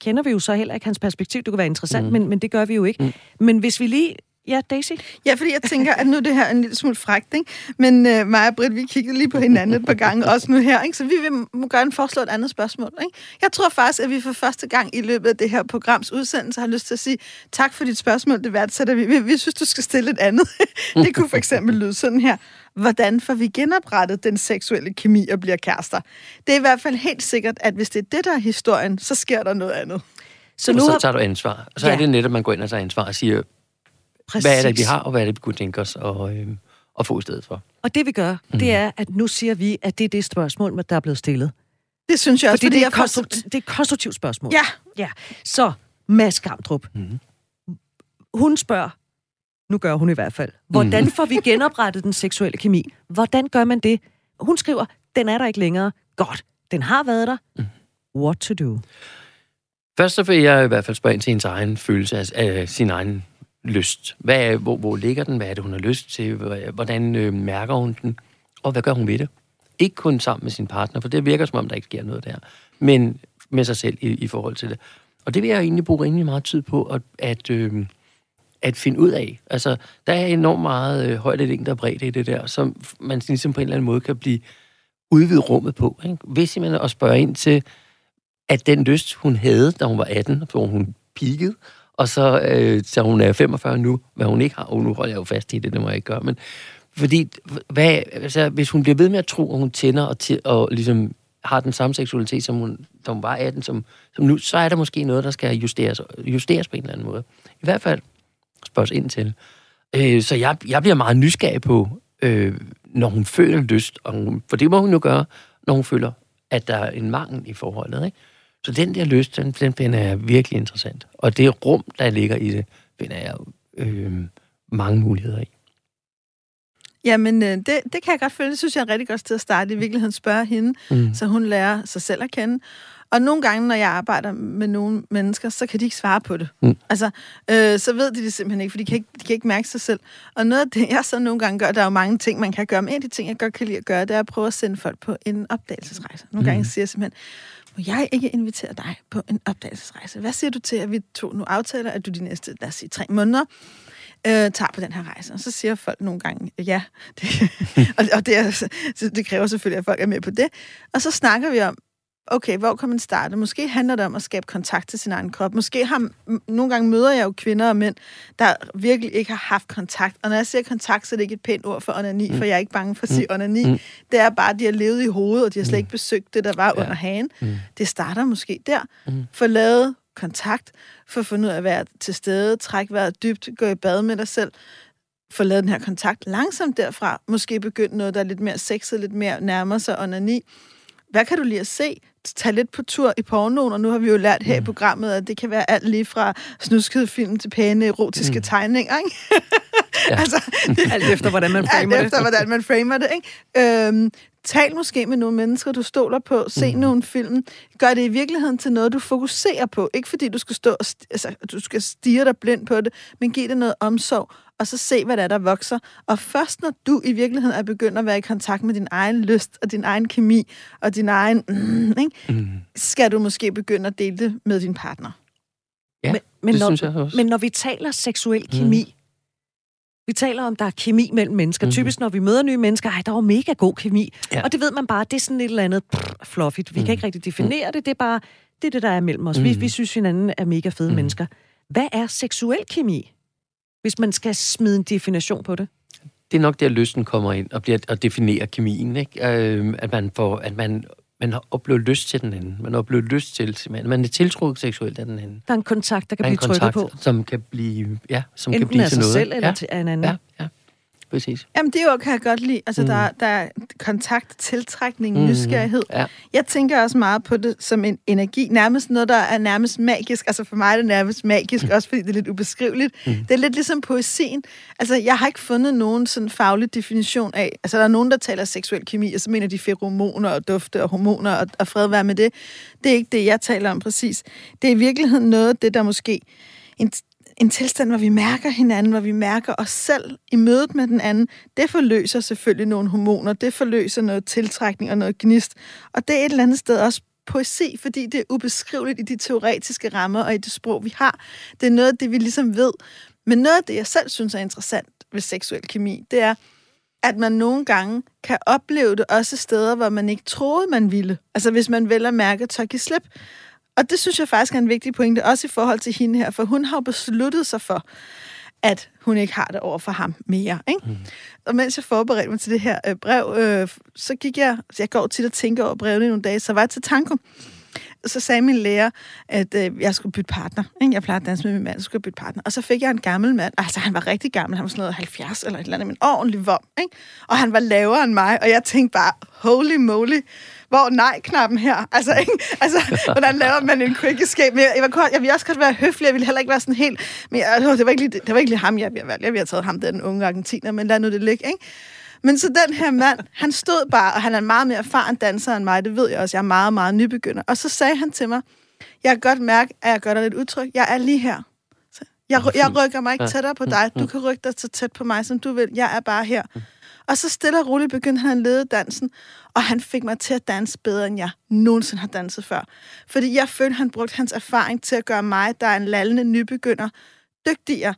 kender vi jo så heller ikke hans perspektiv. Det kunne være interessant, mm. men, men det gør vi jo ikke. Mm. Men hvis vi lige Ja, Daisy? Ja, fordi jeg tænker, at nu er det her en lille smule frækt, ikke? Men uh, mig og Britt, vi kiggede lige på hinanden et par gange, også nu her, ikke? Så vi vil må gerne foreslå et andet spørgsmål, ikke? Jeg tror faktisk, at vi for første gang i løbet af det her programs udsendelse har lyst til at sige, tak for dit spørgsmål, det værdsætter vi. Vi, vi synes, du skal stille et andet. [LAUGHS] det kunne for eksempel lyde sådan her. Hvordan får vi genoprettet den seksuelle kemi og bliver kærester? Det er i hvert fald helt sikkert, at hvis det er det, der er historien, så sker der noget andet. Så, nu så tager du ansvar. Og så ja. er det netop, at man går ind og tager ansvar og siger, Præcis. hvad er det, vi har, og hvad er det, vi kunne tænke os at, øh, at få i stedet for. Og det vi gør, mm. det er, at nu siger vi, at det er det spørgsmål, der er blevet stillet. Det synes jeg også. Fordi, fordi det, er konstruktiv- det er et konstruktivt spørgsmål. Ja. ja. Så, Mads Gamdrup. Mm. Hun spørger, Nu gør hun i hvert fald. Hvordan får vi genoprettet den seksuelle kemi? Hvordan gør man det? Hun skriver, den er der ikke længere. Godt, den har været der. What to do? Først så vil jeg i hvert fald spørge ind til hendes egen følelse af, af sin egen lyst. Hvad er, hvor, hvor ligger den? Hvad er det, hun har lyst til? Hvordan øh, mærker hun den? Og hvad gør hun ved det? Ikke kun sammen med sin partner, for det virker som om, der ikke sker noget der, men med sig selv i, i forhold til det. Og det vil jeg egentlig bruge rimelig meget tid på at, at, øh, at finde ud af. Altså, der er enormt meget øh, højde, længde og bredde i det der, som man ligesom på en eller anden måde kan blive udvidet rummet på. Ikke? Hvis simpelthen at spørge ind til, at den lyst, hun havde, da hun var 18, hvor hun peakede, og så, øh, så hun er 45 nu, hvad hun ikke har, og nu holder jeg jo fast i det, det må jeg ikke gøre, men fordi, hvad, altså, hvis hun bliver ved med at tro, at hun tænder og, t- og ligesom har den samme seksualitet, som hun, da hun var 18, som, som nu, så er der måske noget, der skal justeres, justeres på en eller anden måde. I hvert fald spørges ind til. Øh, så jeg, jeg bliver meget nysgerrig på, øh, når hun føler lyst, og hun, for det må hun jo gøre, når hun føler, at der er en mangel i forholdet. Ikke? Så den der lyst, den, den finder jeg virkelig interessant. Og det rum, der ligger i det, finder jeg øh, mange muligheder i. Jamen, øh, det, det kan jeg godt føle. Det synes jeg er rigtig godt sted at starte. I virkeligheden spørge hende, mm. så hun lærer sig selv at kende. Og nogle gange, når jeg arbejder med nogle mennesker, så kan de ikke svare på det. Mm. Altså, øh, så ved de det simpelthen ikke, for de kan ikke, de kan ikke mærke sig selv. Og noget af det, jeg så nogle gange gør, der er jo mange ting, man kan gøre, men en af de ting, jeg godt kan lide at gøre, det er at prøve at sende folk på en opdagelsesrejse. Nogle mm. gange siger jeg simpelthen, må jeg ikke invitere dig på en opdagelsesrejse? Hvad siger du til, at vi to nu aftaler, at du de næste, lad os sige, tre måneder, øh, tager på den her rejse. Og så siger folk nogle gange, ja. Det, [LAUGHS] og, og det, er, det kræver selvfølgelig, at folk er med på det. Og så snakker vi om, okay, hvor kan man starte? Måske handler det om at skabe kontakt til sin egen krop. Måske har, nogle gange møder jeg jo kvinder og mænd, der virkelig ikke har haft kontakt. Og når jeg siger kontakt, så er det ikke et pænt ord for onani, mm. for jeg er ikke bange for at sige mm. onani. Mm. Det er bare, at de har levet i hovedet, og de har slet mm. ikke besøgt det, der var ja. under hagen. Mm. Det starter måske der. Mm. Få lavet kontakt, for at finde ud af at være til stede, trække vejret dybt, gå i bad med dig selv, få lavet den her kontakt langsomt derfra, måske begynde noget, der er lidt mere sexet, lidt mere nærmer sig onani. Hvad kan du lige at se? Tag lidt på tur i pornoen, og nu har vi jo lært her mm. i programmet, at det kan være alt lige fra snuskede film til pæne erotiske mm. tegninger, ikke? Ja. [LAUGHS] altså, det, [LAUGHS] alt efter, hvordan man [LAUGHS] framer alt efter, det. hvordan man framer det, ikke? Øhm, tal måske med nogle mennesker, du stoler på, se mm. nogle film. Gør det i virkeligheden til noget, du fokuserer på. Ikke fordi du skal stå og altså, du skal stige dig blind på det, men giv det noget omsorg, og så se, hvad der er, der vokser. Og først når du i virkeligheden er begyndt at være i kontakt med din egen lyst, og din egen kemi, og din egen... Mm, [CLEARS THROAT] ikke? Mm. skal du måske begynde at dele det med din partner. Ja, men, men det når, synes jeg også. Men når vi taler seksuel kemi, mm vi taler om, der er kemi mellem mennesker. Mm-hmm. Typisk, når vi møder nye mennesker, ej, der var mega god kemi. Ja. Og det ved man bare, det er sådan et eller andet brrr, fluffigt. Vi mm. kan ikke rigtig definere mm. det, det er bare, det er det, der er mellem os. Mm. Vi, vi synes hinanden er mega fede mm. mennesker. Hvad er seksuel kemi, hvis man skal smide en definition på det? Det er nok der, lysten kommer ind og bliver at definere kemien. Ikke? Øh, at man får, at man man har oplevet lyst til den anden. Man har oplevet lyst til, man, man er tiltrukket seksuelt af den anden. Der er en kontakt, der kan der blive trykket på. som kan blive, ja, som kan blive til noget. selv eller ja. til en anden. Ja, ja præcis. Jamen, det jo, kan jeg godt lide. Altså, mm. der, der er kontakt, tiltrækning, mm. nysgerrighed. Ja. Jeg tænker også meget på det som en energi. Nærmest noget, der er nærmest magisk. Altså, for mig er det nærmest magisk, mm. også fordi det er lidt ubeskriveligt. Mm. Det er lidt ligesom poesien. Altså, jeg har ikke fundet nogen sådan faglig definition af... Altså, der er nogen, der taler seksuel kemi, og så mener de feromoner og dufte og hormoner og, og fred være med det. Det er ikke det, jeg taler om præcis. Det er i virkeligheden noget det, der måske en en tilstand, hvor vi mærker hinanden, hvor vi mærker os selv i mødet med den anden, det forløser selvfølgelig nogle hormoner, det forløser noget tiltrækning og noget gnist. Og det er et eller andet sted også poesi, fordi det er ubeskriveligt i de teoretiske rammer og i det sprog, vi har. Det er noget af det, vi ligesom ved. Men noget af det, jeg selv synes er interessant ved seksuel kemi, det er, at man nogle gange kan opleve det også steder, hvor man ikke troede, man ville. Altså hvis man vel at mærke tog i slip. Og det synes jeg faktisk er en vigtig pointe, også i forhold til hende her, for hun har jo besluttet sig for, at hun ikke har det over for ham mere. Ikke? Mm. Og mens jeg forberedte mig til det her øh, brev, øh, så gik jeg, så jeg går tit og tænker over brevene i nogle dage, så var jeg til tanko så sagde min lærer, at øh, jeg skulle bytte partner. Ikke? Jeg plejer at danse med min mand, så skulle jeg bytte partner. Og så fik jeg en gammel mand. Altså, han var rigtig gammel. Han var sådan noget 70 eller et eller andet, men ordentlig vom. Ikke? Og han var lavere end mig, og jeg tænkte bare, holy moly, hvor nej-knappen her? Altså, ikke? altså, hvordan laver man en quick escape? Men jeg, jeg, var, jeg ville også godt være høflig, jeg ville heller ikke være sådan helt... Men jeg, det, var ikke lige, det var ikke lige ham, jeg ville have valgt. Jeg ville have taget ham, den unge argentiner, men lad nu det ligge, ikke? Men så den her mand, han stod bare, og han er meget mere erfaren danser end mig, det ved jeg også, jeg er meget, meget nybegynder. Og så sagde han til mig, jeg kan godt mærke, at jeg gør dig lidt utryg. Jeg er lige her. Så jeg, jeg rykker mig ikke tættere på dig. Du kan rykke dig så tæt på mig, som du vil. Jeg er bare her. Og så stille og roligt begyndte han at lede dansen, og han fik mig til at danse bedre, end jeg nogensinde har danset før. Fordi jeg følte, han brugte hans erfaring til at gøre mig, der er en lallende nybegynder, dygtigere.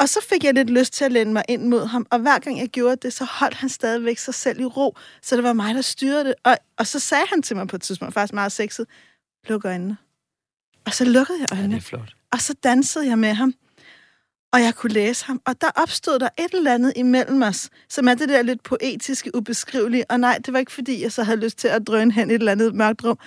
Og så fik jeg lidt lyst til at læne mig ind mod ham, og hver gang jeg gjorde det, så holdt han stadigvæk sig selv i ro, så det var mig, der styrede det. Og, og så sagde han til mig på et tidspunkt, faktisk meget sexet, luk øjnene. Og så lukkede jeg øjnene. Ja, det er flot. Og så dansede jeg med ham, og jeg kunne læse ham. Og der opstod der et eller andet imellem os, som er det der lidt poetiske, ubeskrivelige. Og nej, det var ikke fordi, jeg så havde lyst til at drøne hen i et eller andet mørkt rum.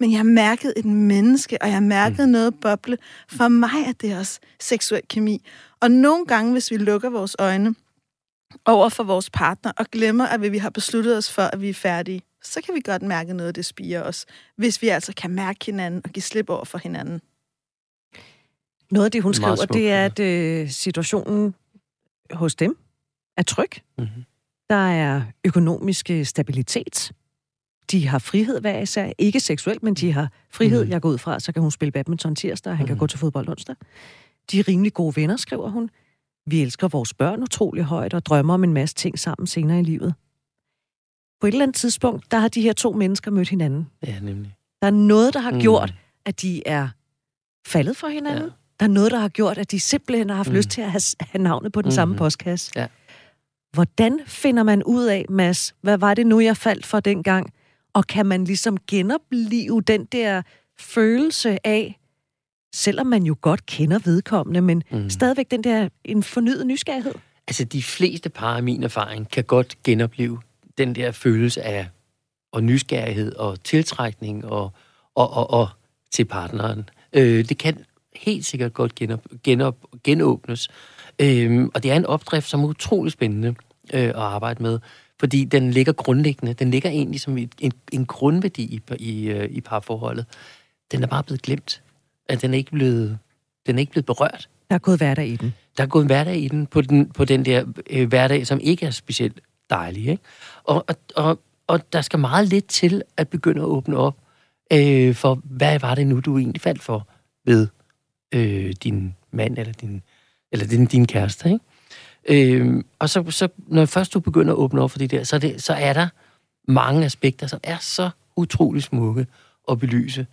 Men jeg mærkede et menneske, og jeg mærkede mm. noget boble. For mig er det også seksuel kemi. Og nogle gange, hvis vi lukker vores øjne over for vores partner, og glemmer, at vi har besluttet os for, at vi er færdige, så kan vi godt mærke noget, det spiger os. Hvis vi altså kan mærke hinanden og give slip over for hinanden. Noget af det, hun skriver, smukt, det er, at øh, situationen hos dem er tryg. Mm-hmm. Der er økonomisk stabilitet. De har frihed hver især. Ikke seksuelt, men de har frihed. Mm-hmm. Jeg går ud fra, så kan hun spille badminton tirsdag, og han mm-hmm. kan gå til fodbold onsdag. De er rimelig gode venner, skriver hun. Vi elsker vores børn utrolig højt og drømmer om en masse ting sammen senere i livet. På et eller andet tidspunkt, der har de her to mennesker mødt hinanden. Ja, nemlig. Der er noget, der har mm. gjort, at de er faldet for hinanden. Ja. Der er noget, der har gjort, at de simpelthen har haft mm. lyst til at have, have navnet på den mm. samme mm-hmm. postkasse. Ja. Hvordan finder man ud af, Mads, hvad var det nu, jeg faldt for dengang? Og kan man ligesom genopleve den der følelse af, selvom man jo godt kender vedkommende, men mm. stadigvæk den der en fornyet nysgerrighed? Altså, de fleste par af min erfaring kan godt genopleve den der følelse af og nysgerrighed og tiltrækning og, og, og, og til partneren. Øh, det kan helt sikkert godt genop, genop, genåbnes. Øh, og det er en opdrift, som er utrolig spændende øh, at arbejde med, fordi den ligger grundlæggende. Den ligger egentlig som en, en, en grundværdi i, i, øh, i parforholdet. Den er bare blevet glemt. At den er ikke blevet, den er ikke blevet berørt. Der er gået hverdag i den. Der er gået hverdag i den, på den, på den der øh, hverdag, som ikke er specielt dejlig. Ikke? Og, og, og, og der skal meget lidt til at begynde at åbne op øh, for, hvad var det nu, du egentlig faldt for ved øh, din mand eller din, eller din, din kæreste. Ikke? Øh, og så, så, når først du begynder at åbne op for det der, så, det, så er der mange aspekter, som er så utrolig smukke at belyse.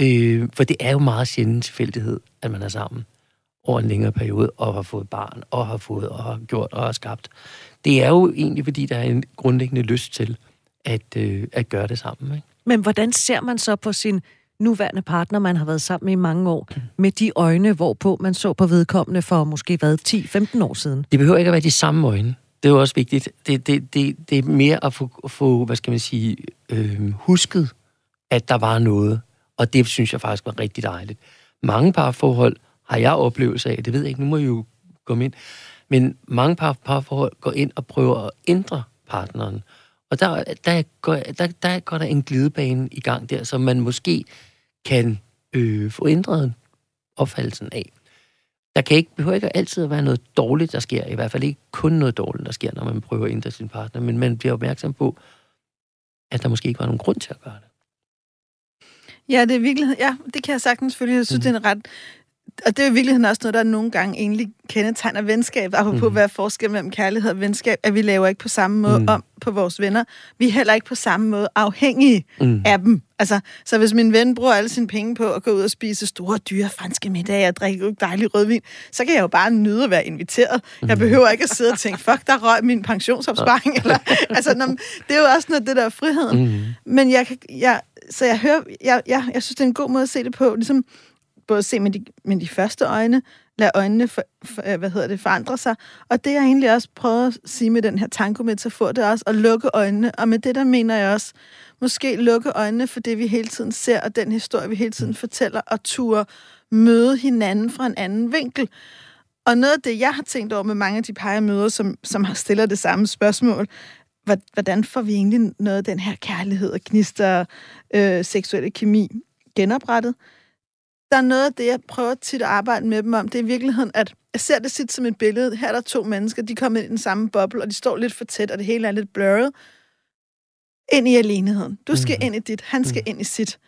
Øh, for det er jo meget sjældent tilfældighed, at man er sammen over en længere periode, og har fået barn, og har fået, og har gjort, og har skabt. Det er jo egentlig, fordi der er en grundlæggende lyst til at, øh, at gøre det sammen. Ikke? Men hvordan ser man så på sin nuværende partner, man har været sammen med i mange år, med de øjne, hvorpå man så på vedkommende for måske hvad, 10-15 år siden? Det behøver ikke at være de samme øjne. Det er jo også vigtigt. Det, det, det, det er mere at få, få, hvad skal man sige, øh, husket, at der var noget. Og det synes jeg faktisk var rigtig dejligt. Mange parforhold har jeg oplevelse af, det ved jeg ikke, nu må jeg jo komme ind, men mange par, parforhold går ind og prøver at ændre partneren. Og der, der, går, der, der går der en glidebane i gang der, som man måske kan øh, få ændret opfattelsen af. Der kan ikke, behøver ikke altid at være noget dårligt, der sker. I hvert fald ikke kun noget dårligt, der sker, når man prøver at ændre sin partner. Men man bliver opmærksom på, at der måske ikke var nogen grund til at gøre det. Ja, det er virkelig, ja, det kan jeg sagtens selvfølgelig. Jeg synes, mm. det er en ret og det er i virkeligheden også noget, der nogle gange egentlig kendetegner venskab, apropos mm. hvad er forskel mellem kærlighed og venskab, at vi laver ikke på samme måde mm. om på vores venner. Vi er heller ikke på samme måde afhængige mm. af dem. Altså, så hvis min ven bruger alle sine penge på at gå ud og spise store, dyre franske middage og drikke dejlig rødvin, så kan jeg jo bare nyde at være inviteret. Mm. Jeg behøver ikke at sidde og tænke, fuck, der røg min pensionsopsparing. Eller, altså, når, det er jo også noget det der friheden. Mm. Men jeg, jeg, så jeg hører, jeg, jeg, jeg synes, det er en god måde at se det på, ligesom både se med de, med de første øjne, lade øjnene for, for, øh, hvad hedder det, forandre sig. Og det jeg egentlig også prøvet at sige med den her tango-metafor, det er også at lukke øjnene. Og med det der mener jeg også, måske lukke øjnene for det, vi hele tiden ser, og den historie, vi hele tiden fortæller, og turde møde hinanden fra en anden vinkel. Og noget af det, jeg har tænkt over med mange af de par, jeg møder, som, som har stiller det samme spørgsmål, hvordan får vi egentlig noget af den her kærlighed og gnister øh, seksuelle kemi genoprettet? Der er noget af det, jeg prøver tit at arbejde med dem om, det er i virkeligheden, at jeg ser det sit som et billede. Her er der to mennesker, de kommer ind i den samme boble, og de står lidt for tæt, og det hele er lidt blurret. Ind i aleneheden. Du skal mm. ind i dit, han skal mm. ind i sit.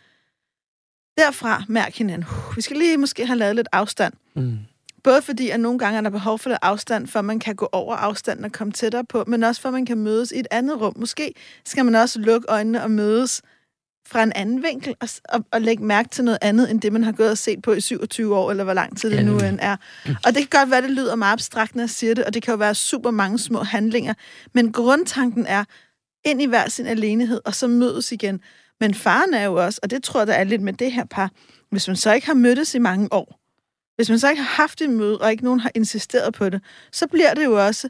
Derfra mærk hinanden. Uh, vi skal lige måske have lavet lidt afstand. Mm. Både fordi, at nogle gange er der behov for lidt afstand, for man kan gå over afstanden og komme tættere på, men også for, at man kan mødes i et andet rum. Måske skal man også lukke øjnene og mødes fra en anden vinkel og, og, og lægge mærke til noget andet, end det, man har gået og set på i 27 år, eller hvor lang tid det nu end er. Og det kan godt være, det lyder meget abstrakt, når jeg siger det, og det kan jo være super mange små handlinger, men grundtanken er ind i hver sin alenehed, og så mødes igen. Men faren er jo også, og det tror jeg, der er lidt med det her par, hvis man så ikke har mødtes i mange år, hvis man så ikke har haft et møde, og ikke nogen har insisteret på det, så bliver det jo også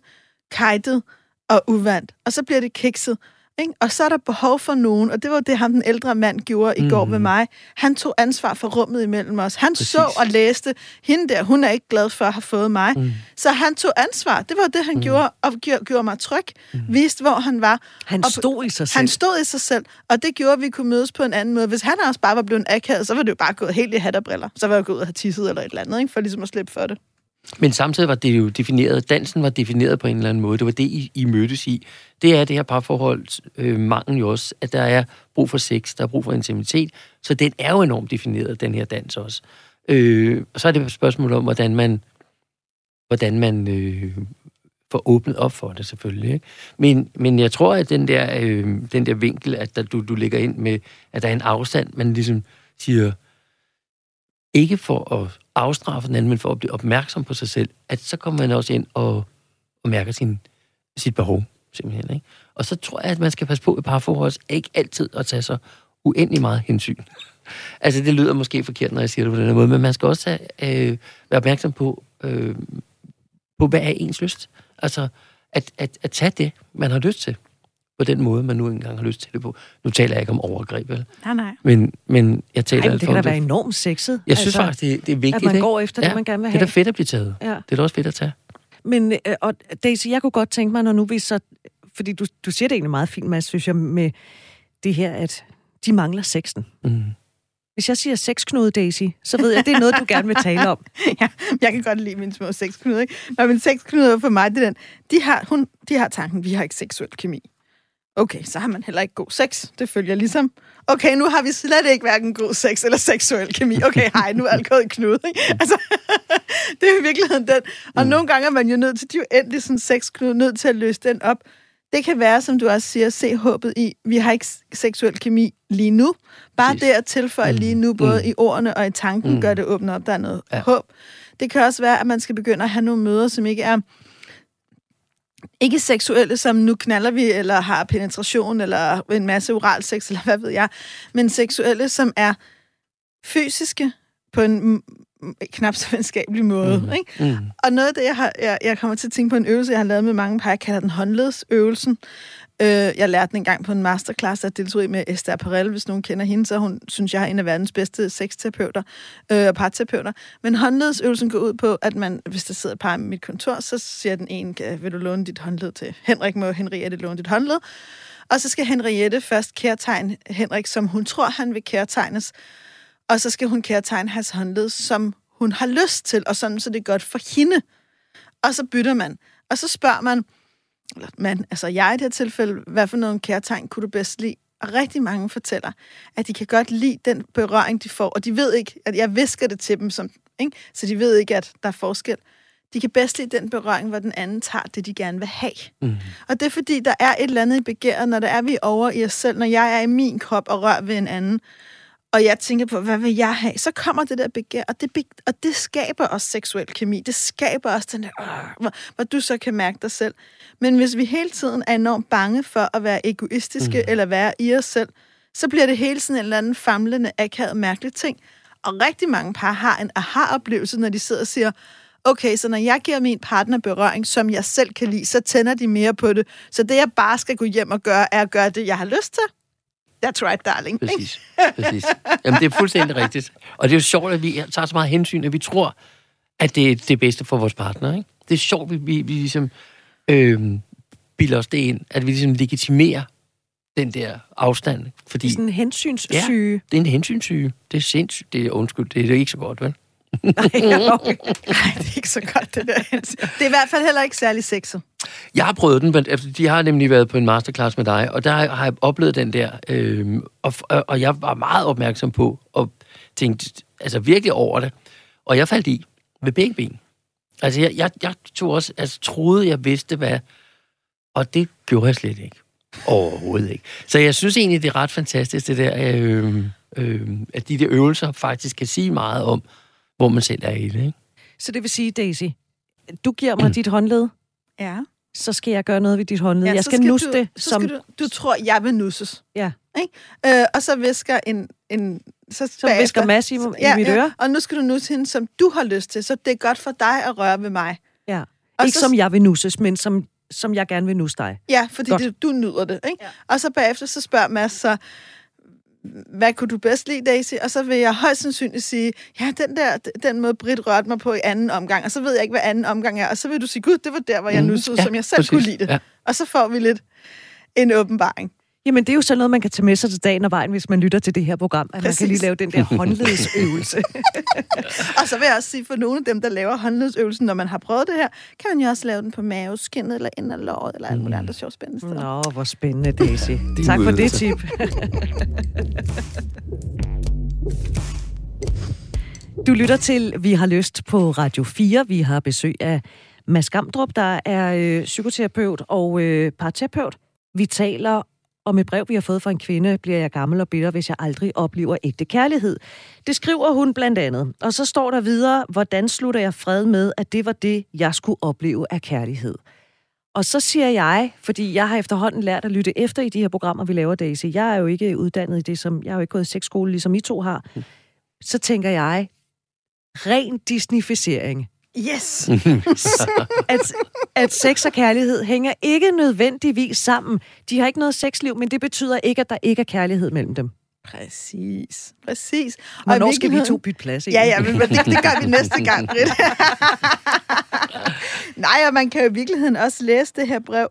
kajtet og uvandt, og så bliver det kikset, ikke? Og så er der behov for nogen, og det var det, ham den ældre mand gjorde i mm. går med mig. Han tog ansvar for rummet imellem os. Han Præcis. så og læste, hende der, hun er ikke glad for at have fået mig. Mm. Så han tog ansvar. Det var det, han mm. gjorde, og gjorde, gjorde mig tryg. Mm. Viste, hvor han var. Han og, stod i sig selv. Han stod i sig selv, og det gjorde, at vi kunne mødes på en anden måde. Hvis han også bare var blevet akavet, så var det jo bare gået helt i hat og briller. Så var jeg gået ud og have tisset eller et eller andet, ikke? for ligesom at slippe for det. Men samtidig var det jo defineret, dansen var defineret på en eller anden måde. Det var det, I, I mødtes i. Det er det her parforhold øh, mangel jo også, at der er brug for sex, der er brug for intimitet. Så den er jo enormt defineret, den her dans også. Øh, og så er det et spørgsmål om, hvordan man, hvordan man øh, får åbnet op for det selvfølgelig. Ikke? Men, men jeg tror, at den der, øh, den der vinkel, at der, du, du ligger ind med, at der er en afstand, man ligesom siger, ikke for at afstraffe den anden, men for at blive opmærksom på sig selv, at så kommer man også ind og, og mærker sin, sit behov, simpelthen. Ikke? Og så tror jeg, at man skal passe på i parforhold, ikke altid at tage så uendelig meget hensyn. [LAUGHS] altså, det lyder måske forkert, når jeg siger det på den måde, men man skal også have, øh, være opmærksom på, øh, på, hvad er ens lyst. Altså, at, at, at tage det, man har lyst til på den måde, man nu engang har lyst til det på. Nu taler jeg ikke om overgreb, vel? Nej, nej. Men, men jeg taler Ej, men det kan da være enormt sexet. Jeg synes altså, faktisk, det, det er vigtigt. At man går efter ja, det, man gerne vil have. Det er da fedt at blive taget. Ja. Det er da også fedt at tage. Men, øh, og Daisy, jeg kunne godt tænke mig, når nu vi så... Fordi du, du siger det egentlig meget fint, Mads, synes jeg, med det her, at de mangler sexen. Mm. Hvis jeg siger sexknude, Daisy, så ved jeg, at det er noget, du gerne vil tale om. [LAUGHS] ja, jeg kan godt lide mine små sexknude, ikke? Når min sexknude for mig, det er den, de har, hun, de har tanken, vi har ikke seksuel kemi. Okay, så har man heller ikke god sex. Det følger ligesom. Okay, nu har vi slet ikke hverken god sex eller seksuel kemi. Okay, [LAUGHS] hej, nu er alt gået i knude. Ikke? Altså, [LAUGHS] det er i virkeligheden den. Og mm. nogle gange er man jo nødt til, de er jo endelig sådan sexknude, nødt til at løse den op. Det kan være, som du også siger, se håbet i, vi har ikke seksuel kemi lige nu. Bare Præcis. det at tilføje mm. lige nu, både mm. i ordene og i tanken, mm. gør det åbne op, der er noget ja. håb. Det kan også være, at man skal begynde at have nogle møder, som ikke er ikke seksuelle, som nu knaller vi, eller har penetration, eller en masse oral sex, eller hvad ved jeg, men seksuelle, som er fysiske på en knap så venskabelig måde. Mm. Ikke? Mm. Og noget af det, jeg, har, jeg, jeg kommer til at tænke på en øvelse, jeg har lavet med mange par, jeg kalder den håndledsøvelsen. Øh, jeg lærte den engang på en masterclass, der deltog i med Esther Perel, hvis nogen kender hende, så hun synes, jeg er en af verdens bedste sexterapeuter øh, og parterapeuter. Men håndledsøvelsen går ud på, at man, hvis der sidder et par i mit kontor, så siger den ene, vil du låne dit håndled til Henrik, må Henriette låne dit håndled? Og så skal Henriette først kærtegne Henrik, som hun tror, han vil kærtegnes. Og så skal hun kærtegne hans håndled, som hun har lyst til, og sådan, så det er godt for hende. Og så bytter man. Og så spørger man, eller man, altså jeg i det her tilfælde, hvad for nogle kærtegn kunne du bedst lide? Og rigtig mange fortæller, at de kan godt lide den berøring, de får, og de ved ikke, at jeg visker det til dem, som, ikke? så de ved ikke, at der er forskel. De kan bedst lide den berøring, hvor den anden tager det, de gerne vil have. Mm. Og det er fordi, der er et eller andet i begæret, når der er vi over i os selv, når jeg er i min krop og rører ved en anden, og jeg tænker på, hvad vil jeg have? Så kommer det der begær, og det, og det skaber også seksuel kemi. Det skaber også den der, øh, hvor, hvor du så kan mærke dig selv. Men hvis vi hele tiden er enormt bange for at være egoistiske mm. eller være i os selv, så bliver det hele sådan en eller anden famlende, akavet, mærkelig ting. Og rigtig mange par har en aha-oplevelse, når de sidder og siger, okay, så når jeg giver min partner berøring, som jeg selv kan lide, så tænder de mere på det. Så det, jeg bare skal gå hjem og gøre, er at gøre det, jeg har lyst til. That's right, darling. Præcis. Præcis. Jamen, det er fuldstændig rigtigt. Og det er jo sjovt, at vi tager så meget hensyn, at vi tror, at det er det bedste for vores partner. Ikke? Det er sjovt, at vi, vi, vi ligesom øh, bilder os det ind, at vi ligesom legitimerer den der afstand. Fordi Sådan en hensynssyge. det er en hensynssyge. Det er sindssygt. Det er undskyld, det er ikke så godt, vel? [LAUGHS] Ja. [LAUGHS] okay. Nej, det er ikke så godt, det der. Det er i hvert fald heller ikke særlig sexet. Jeg har prøvet den, men altså, de har nemlig været på en masterclass med dig, og der har jeg oplevet den der, øh, og, og jeg var meget opmærksom på, og tænkte altså virkelig over det, og jeg faldt i med begge ben. Altså, jeg, jeg, jeg tog også, altså, troede, jeg vidste, hvad, og det gjorde jeg slet ikke. Overhovedet ikke. Så jeg synes egentlig, det er ret fantastisk, det der, øh, øh, at de der øvelser faktisk kan sige meget om, hvor man selv er i det, ikke? Så det vil sige, Daisy, du giver mig dit håndled, Ja. så skal jeg gøre noget ved dit håndled. ja jeg så skal, nusse du, det, så som... skal du, du tror, jeg vil nusses. Ja. Ikke? Øh, og så visker en... en så Som visker Mads i, i mit øre. Og nu skal du nusse hende, som du har lyst til. Så det er godt for dig at røre ved mig. Ja. Og Ikke så- som jeg vil nusses, men som, som jeg gerne vil nusse dig. Ja, fordi det, du nyder det. Ikke? Ja. Og så bagefter, så spørger Mads så, hvad kunne du bedst lide, Daisy? Og så vil jeg højst sandsynligt sige, ja, den der, den måde Britt rørte mig på i anden omgang, og så ved jeg ikke, hvad anden omgang er. Og så vil du sige, gud, det var der, hvor jeg Mhm. nussede, Ja, som jeg selv præcis. kunne lide det. Ja. Og så får vi lidt en åbenbaring. Jamen, det er jo sådan noget, man kan tage med sig til dagen og vejen, hvis man lytter til det her program. At Præcis. man kan lige lave den der håndledsøvelse. [LAUGHS] Og så vil jeg også sige, for nogle af dem, der laver håndledsøvelsen, når man har prøvet det her, kan man jo også lave den på maveskinnet, eller ind ad låret, eller alle mulige andre sjove spændende steder. Nå, hvor spændende, Daisy. [LAUGHS] tak for det tip. [LAUGHS] Du lytter til Vi har lyst på Radio 4. Vi har besøg af Mads Gamdrup, der er øh, psykoterapeut og øh, parterapeut. Vi taler og med brev, vi har fået fra en kvinde, bliver jeg gammel og bitter, hvis jeg aldrig oplever ægte kærlighed. Det skriver hun blandt andet. Og så står der videre, hvordan slutter jeg fred med, at det var det, jeg skulle opleve af kærlighed. Og så siger jeg, fordi jeg har efterhånden lært at lytte efter i de her programmer, vi laver, Daisy. Jeg er jo ikke uddannet i det, som jeg har jo ikke gået i sexskole, ligesom I to har. Så tænker jeg, ren disnificering. Yes! At, at sex og kærlighed hænger ikke nødvendigvis sammen. De har ikke noget sexliv, men det betyder ikke, at der ikke er kærlighed mellem dem. Præcis, præcis. Og Hvornår skal vi to bytte plads? Ja, ja, men det, det gør vi næste gang, [LAUGHS] Britt. Nej, og man kan jo i virkeligheden også læse det her brev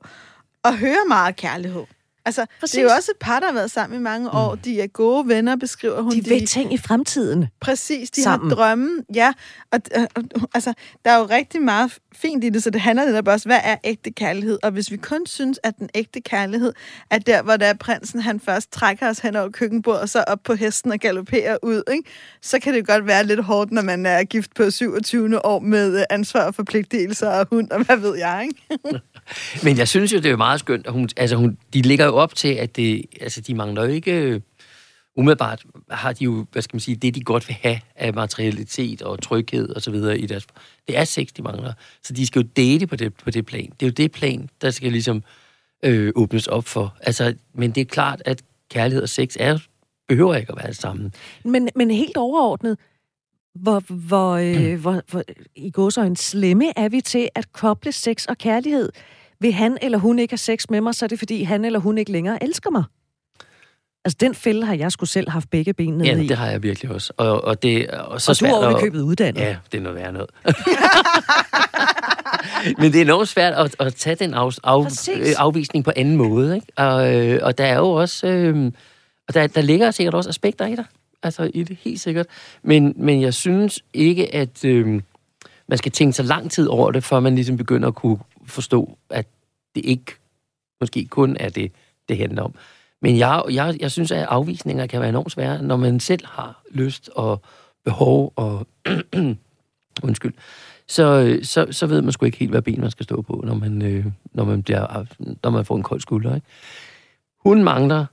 og høre meget kærlighed. Altså, Præcis. det er jo også et par, der har været sammen i mange år. De er gode venner, beskriver hun. De ved ting i fremtiden. Præcis, de sammen. har drømme. Ja, og, og, og altså, der er jo rigtig meget fint i det, så det handler netop også, hvad er ægte kærlighed? Og hvis vi kun synes, at den ægte kærlighed er der, hvor der er prinsen, han først trækker os hen over køkkenbordet, og så op på hesten og galopperer ud, ikke? så kan det godt være lidt hårdt, når man er gift på 27. år med ansvar og forpligtelser og hund, og hvad ved jeg, ikke? [LAUGHS] Men jeg synes jo, det er meget skønt, at hun, altså hun, de ligger jo op til, at det, altså de mangler jo ikke, øh, umiddelbart har de jo, hvad skal man sige, det de godt vil have af materialitet og tryghed og så videre i deres, det er sex, de mangler. Så de skal jo date på det, på det plan. Det er jo det plan, der skal ligesom øh, åbnes op for. Altså, men det er klart, at kærlighed og sex er, behøver ikke at være det samme. Men, men helt overordnet, hvor, hvor, øh, hvor, hvor i gåsøjne slemme er vi til at koble sex og kærlighed? Vil han eller hun ikke have sex med mig, så er det fordi, han eller hun ikke længere elsker mig. Altså, den fælde har jeg sgu selv haft begge ben nede Ja, i. det har jeg virkelig også. Og, og det og så og du er svært i at- købet uddannet. Ja, det er noget værd noget. [LAUGHS] Men det er enormt svært at, at tage den af, af, Præcis. øh, afvisning på anden måde. Ikke? Og, øh, og der er jo også... Øh, og der, der ligger sikkert også aspekter i det. Altså i det, helt sikkert. Men, men jeg synes ikke, at øh, man skal tænke så lang tid over det, før man ligesom begynder at kunne forstå, at det ikke måske kun er det, det handler om. Men jeg, jeg, jeg synes, at afvisninger kan være enormt svære, når man selv har lyst og behov og... [CLEARS THROAT] undskyld. Så, så, så ved man sgu ikke helt, hvad ben man skal stå på, når man, øh, når man, bliver, når man får en kold skulder. Ikke? Hun mangler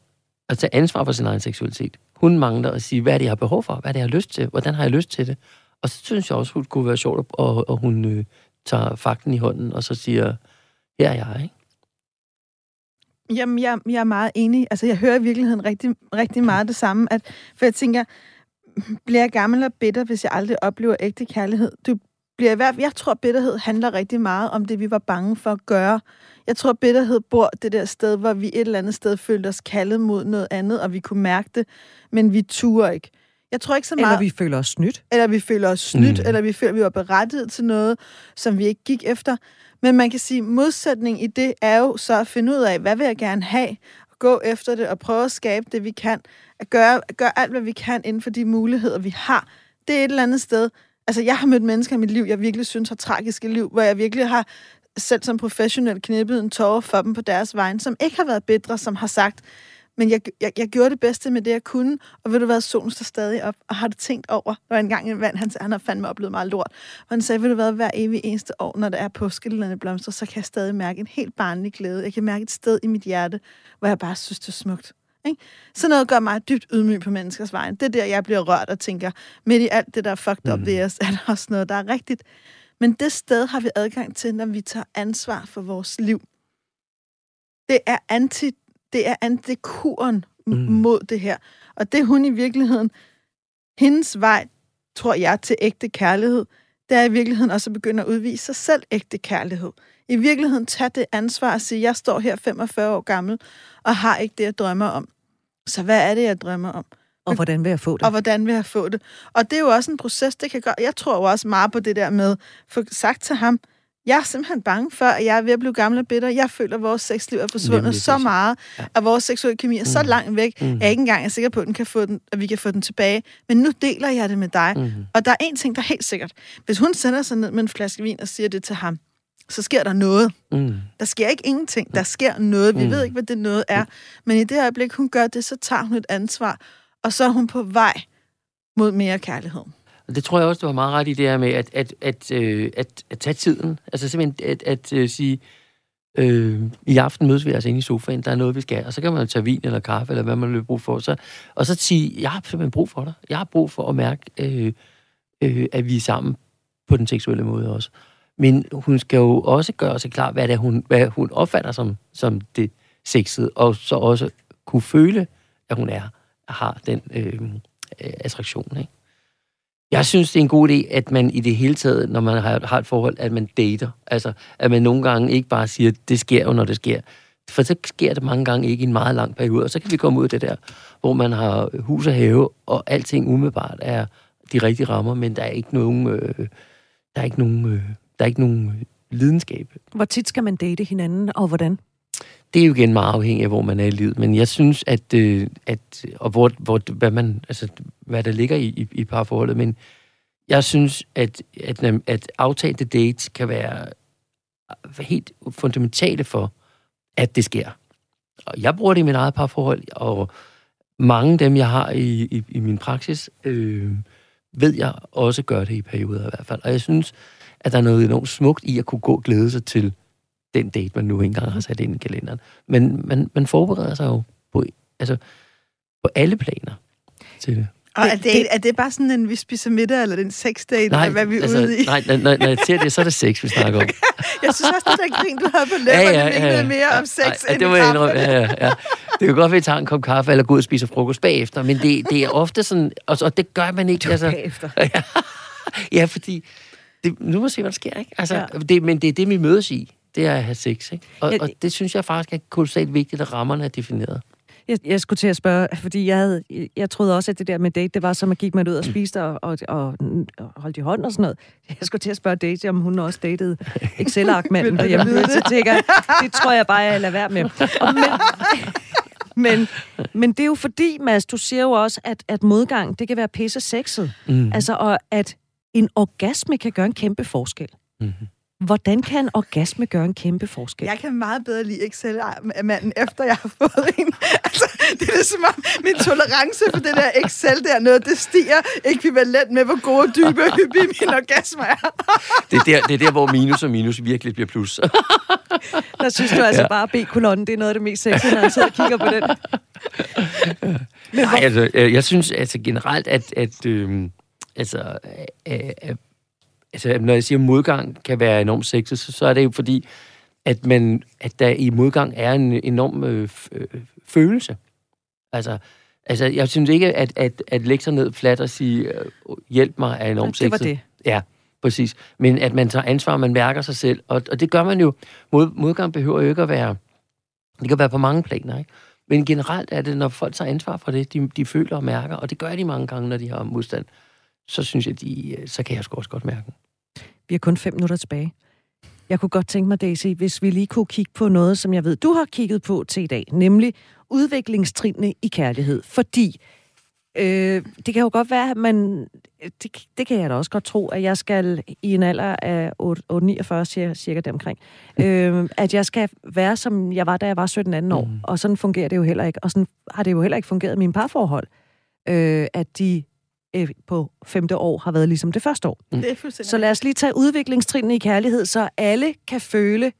at tage ansvar for sin egen seksualitet. Hun mangler at sige, hvad er det, jeg har behov for? Hvad er det, jeg har lyst til? Hvordan har jeg lyst til det? Og så synes jeg også, hun kunne være sjovt, at, at hun øh, tager fakten i hånden, og så siger, her er jeg, ikke? Jamen, jeg, jeg er meget enig. Altså, jeg hører i virkeligheden rigtig, rigtig meget det samme. At, for jeg tænker, bliver jeg gammel og bitter, hvis jeg aldrig oplever ægte kærlighed? Du bliver hvert jeg tror, bitterhed handler rigtig meget om det, vi var bange for at gøre. Jeg tror, bitterhed bor det der sted, hvor vi et eller andet sted følte os kaldet mod noget andet, og vi kunne mærke det, men vi turer ikke. Jeg tror ikke så meget... Eller vi føler os snydt. Eller vi føler os snydt, mm. eller vi føler, at vi var berettiget til noget, som vi ikke gik efter. Men man kan sige, at modsætning i det er jo så at finde ud af, hvad vil jeg gerne have, og gå efter det og prøve at skabe det, vi kan. At gøre, at gøre alt, hvad vi kan inden for de muligheder, vi har. Det er et eller andet sted. Altså, jeg har mødt mennesker i mit liv, jeg virkelig synes har tragiske liv, hvor jeg virkelig har selv som professionel knippet en tårer for dem på deres vegne, som ikke har været bedre, som har sagt, men jeg, jeg, jeg gjorde det bedste med det, jeg kunne, og ved du hvad, solen står stadig op, og har du tænkt over, der var en gang en vand, han, han har fandme oplevet meget lort, og han sagde, ved du hvad, hver evig eneste år, når der er påskelillerne blomster, så kan jeg stadig mærke en helt barnlig glæde. Jeg kan mærke et sted i mit hjerte, hvor jeg bare synes, det er smukt. Ikke? Så noget gør mig dybt ydmyg på menneskers vejen. Det er der, jeg bliver rørt og tænker, midt i alt det, der er fucked up mm. ved os, [LAUGHS] er der også noget, der er rigtigt. Men det sted har vi adgang til, når vi tager ansvar for vores liv. Det er anti det er antikuren mm. mod det her. Og det hun i virkeligheden, hendes vej, tror jeg, til ægte kærlighed, det er i virkeligheden også at begynde at udvise sig selv ægte kærlighed. I virkeligheden tage det ansvar og sige, jeg står her 45 år gammel, og har ikke det, jeg drømmer om. Så hvad er det, jeg drømmer om? Og hvordan vil jeg få det? Og hvordan vil jeg få det? Og det er jo også en proces, det kan gøre. Jeg tror jo også meget på det der med, for sagt til ham, jeg er simpelthen bange for, at jeg er ved at blive gammel og bitter. Jeg føler, at vores sexliv er forsvundet Nemlig, så meget, ja. at vores seksuelle kemi er mm. så langt væk, mm. at jeg ikke engang er sikker på, at, den kan få den, at vi kan få den tilbage. Men nu deler jeg det med dig. Mm. Og der er en ting, der er helt sikkert. Hvis hun sender sig ned med en flaske vin og siger det til ham, så sker der noget. Mm. Der sker ikke ingenting. Der sker noget. Vi mm. ved ikke, hvad det noget er. Men i det øjeblik, hun gør det, så tager hun et ansvar, og så er hun på vej mod mere kærlighed. Og det tror jeg også, du har meget ret i det her med at, at, at, øh, at, at tage tiden. Altså simpelthen at, at, øh, sige, øh, i aften mødes vi altså inde i sofaen, der er noget, vi skal. Og så kan man tage vin eller kaffe, eller hvad man vil brug for. Så, og så sige, jeg har simpelthen brug for dig. Jeg har brug for at mærke, øh, øh, at vi er sammen på den seksuelle måde også. Men hun skal jo også gøre sig klar, hvad, det er, hun, hvad hun opfatter som, som det sexede, og så også kunne føle, at hun er, har den øh, attraktion. Ikke? Jeg synes, det er en god idé, at man i det hele taget, når man har, har et forhold, at man dater. Altså, at man nogle gange ikke bare siger, det sker jo, når det sker. For så sker det mange gange ikke i en meget lang periode, og så kan vi komme ud af det der, hvor man har hus og have, og alting umiddelbart er de rigtige rammer, men der er ikke nogen, øh, der er ikke nogen, øh, der er ikke nogen øh, lidenskab. Hvor tit skal man date hinanden, og hvordan? Det er jo igen meget afhængigt af, hvor man er i livet. Men jeg synes, at, øh, at og hvor, hvor, hvad, man, altså, hvad der ligger i, i, i parforholdet, men jeg synes, at, at, at aftalte dates kan være helt fundamentale for, at det sker. Og jeg bruger det i mit eget parforhold, og mange af dem, jeg har i, i, i min praksis, øh, ved jeg også gør det i perioder i hvert fald. Og jeg synes, at der er noget enormt smukt i at kunne gå og glæde sig til den date, man nu engang har sat ind i kalenderen. Men man, man forbereder sig jo på, altså, på alle planer til det. Og er det, er det bare sådan en, vi spiser middag, eller den sexdate, nej, eller hvad vi er altså, ude i? Nej, når, når jeg ser det, så er det sex, vi snakker om. [LAUGHS] jeg synes også, det der grin, du havde på læberne, ja, ja, ja, ja. mere om sex ja, end det var kaffe. Ja, ja, ja. Det kan godt være, at vi tager en kop kaffe, eller gå ud og spise frokost bagefter, men det, det er ofte sådan, og, og det gør man ikke. Altså, bagefter. ja, [LAUGHS] ja, fordi, det, nu må vi se, hvad der sker, ikke? Altså, ja. det, men det er det, vi mødes i det er at have sex. Ikke? Og, jeg, og det synes jeg faktisk er kolossalt vigtigt, at rammerne er defineret. Jeg, jeg skulle til at spørge, fordi jeg, havde, jeg troede også, at det der med date, det var som at gik man ud og spiste og, og, og, og holdt i hånden og sådan noget. Jeg skulle til at spørge Daisy, om hun også datede Excel-arkmanden [LAUGHS] derhjemme. Så tænker det tror jeg bare, jeg lader være med. Og, men, [LAUGHS] men, men det er jo fordi, Mads, du siger jo også, at, at modgang, det kan være pisse sexet. Mm. Altså, og at en orgasme kan gøre en kæmpe forskel. Mm-hmm. Hvordan kan en orgasme gøre en kæmpe forskel? Jeg kan meget bedre lide Excel-manden, efter jeg har fået en. [LAUGHS] Altså, det er som om, min tolerance for det der Excel der noget, det stiger ekvivalent med, hvor gode, dybe og [LAUGHS] hyppige min orgasme er. [LAUGHS] det, er der, det er der, hvor minus og minus virkelig bliver plus. der synes du altså ja. bare, at B-kolonnen, det er noget af det mest sexy, når jeg sidder og kigger på den. Nej, altså, jeg synes altså generelt, at, at øh, altså, øh, øh, altså, når jeg siger, at modgang kan være enormt sexet, så, så er det jo fordi, at, man, at der i modgang er en enorm øh, øh, følelse. Altså, altså, jeg synes ikke, at, at, at lægge sig ned flat og sige, øh, hjælp mig er enormt sexet. Det var det. Ja, præcis. Men at man tager ansvar, man mærker sig selv, og, og det gør man jo. Mod, modgang behøver jo ikke at være... Det kan være på mange planer, ikke? Men generelt er det, når folk tager ansvar for det, de, de føler og mærker, og det gør de mange gange, når de har modstand, så synes jeg, de, så kan jeg sgu også godt mærke. Vi har kun fem minutter tilbage. Jeg kunne godt tænke mig, Daisy, hvis vi lige kunne kigge på noget, som jeg ved, du har kigget på til i dag, nemlig udviklingstrinene i kærlighed. Fordi øh, det kan jo godt være, at man... Det, det kan jeg da også godt tro, at jeg skal i en alder af 8, cirka, cirka deromkring, [LAUGHS] øh, at jeg skal være, som jeg var, da jeg var 17-18 år. Mm. Og sådan fungerer det jo heller ikke. Og sådan har det jo heller ikke fungeret i mine parforhold. Øh, at de øh, på femte år har været ligesom det første år. Det er så lad os lige tage udviklingstrinene i kærlighed, så alle kan føle,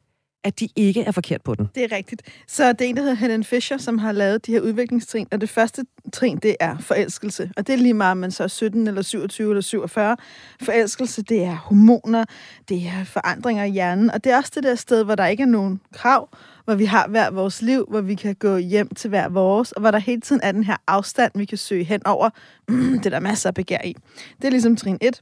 at de ikke er forkert på den. Det er rigtigt. Så det er en, der hedder Helen Fisher, som har lavet de her udviklingstrin, og det første trin, det er forelskelse. Og det er lige meget, om man så er 17 eller 27 eller 47. Forelskelse, det er hormoner, det er forandringer i hjernen, og det er også det der sted, hvor der ikke er nogen krav, hvor vi har hver vores liv, hvor vi kan gå hjem til hver vores, og hvor der hele tiden er den her afstand, vi kan søge hen over. [CLEARS THROAT] det er der masser af begær i. Det er ligesom trin 1.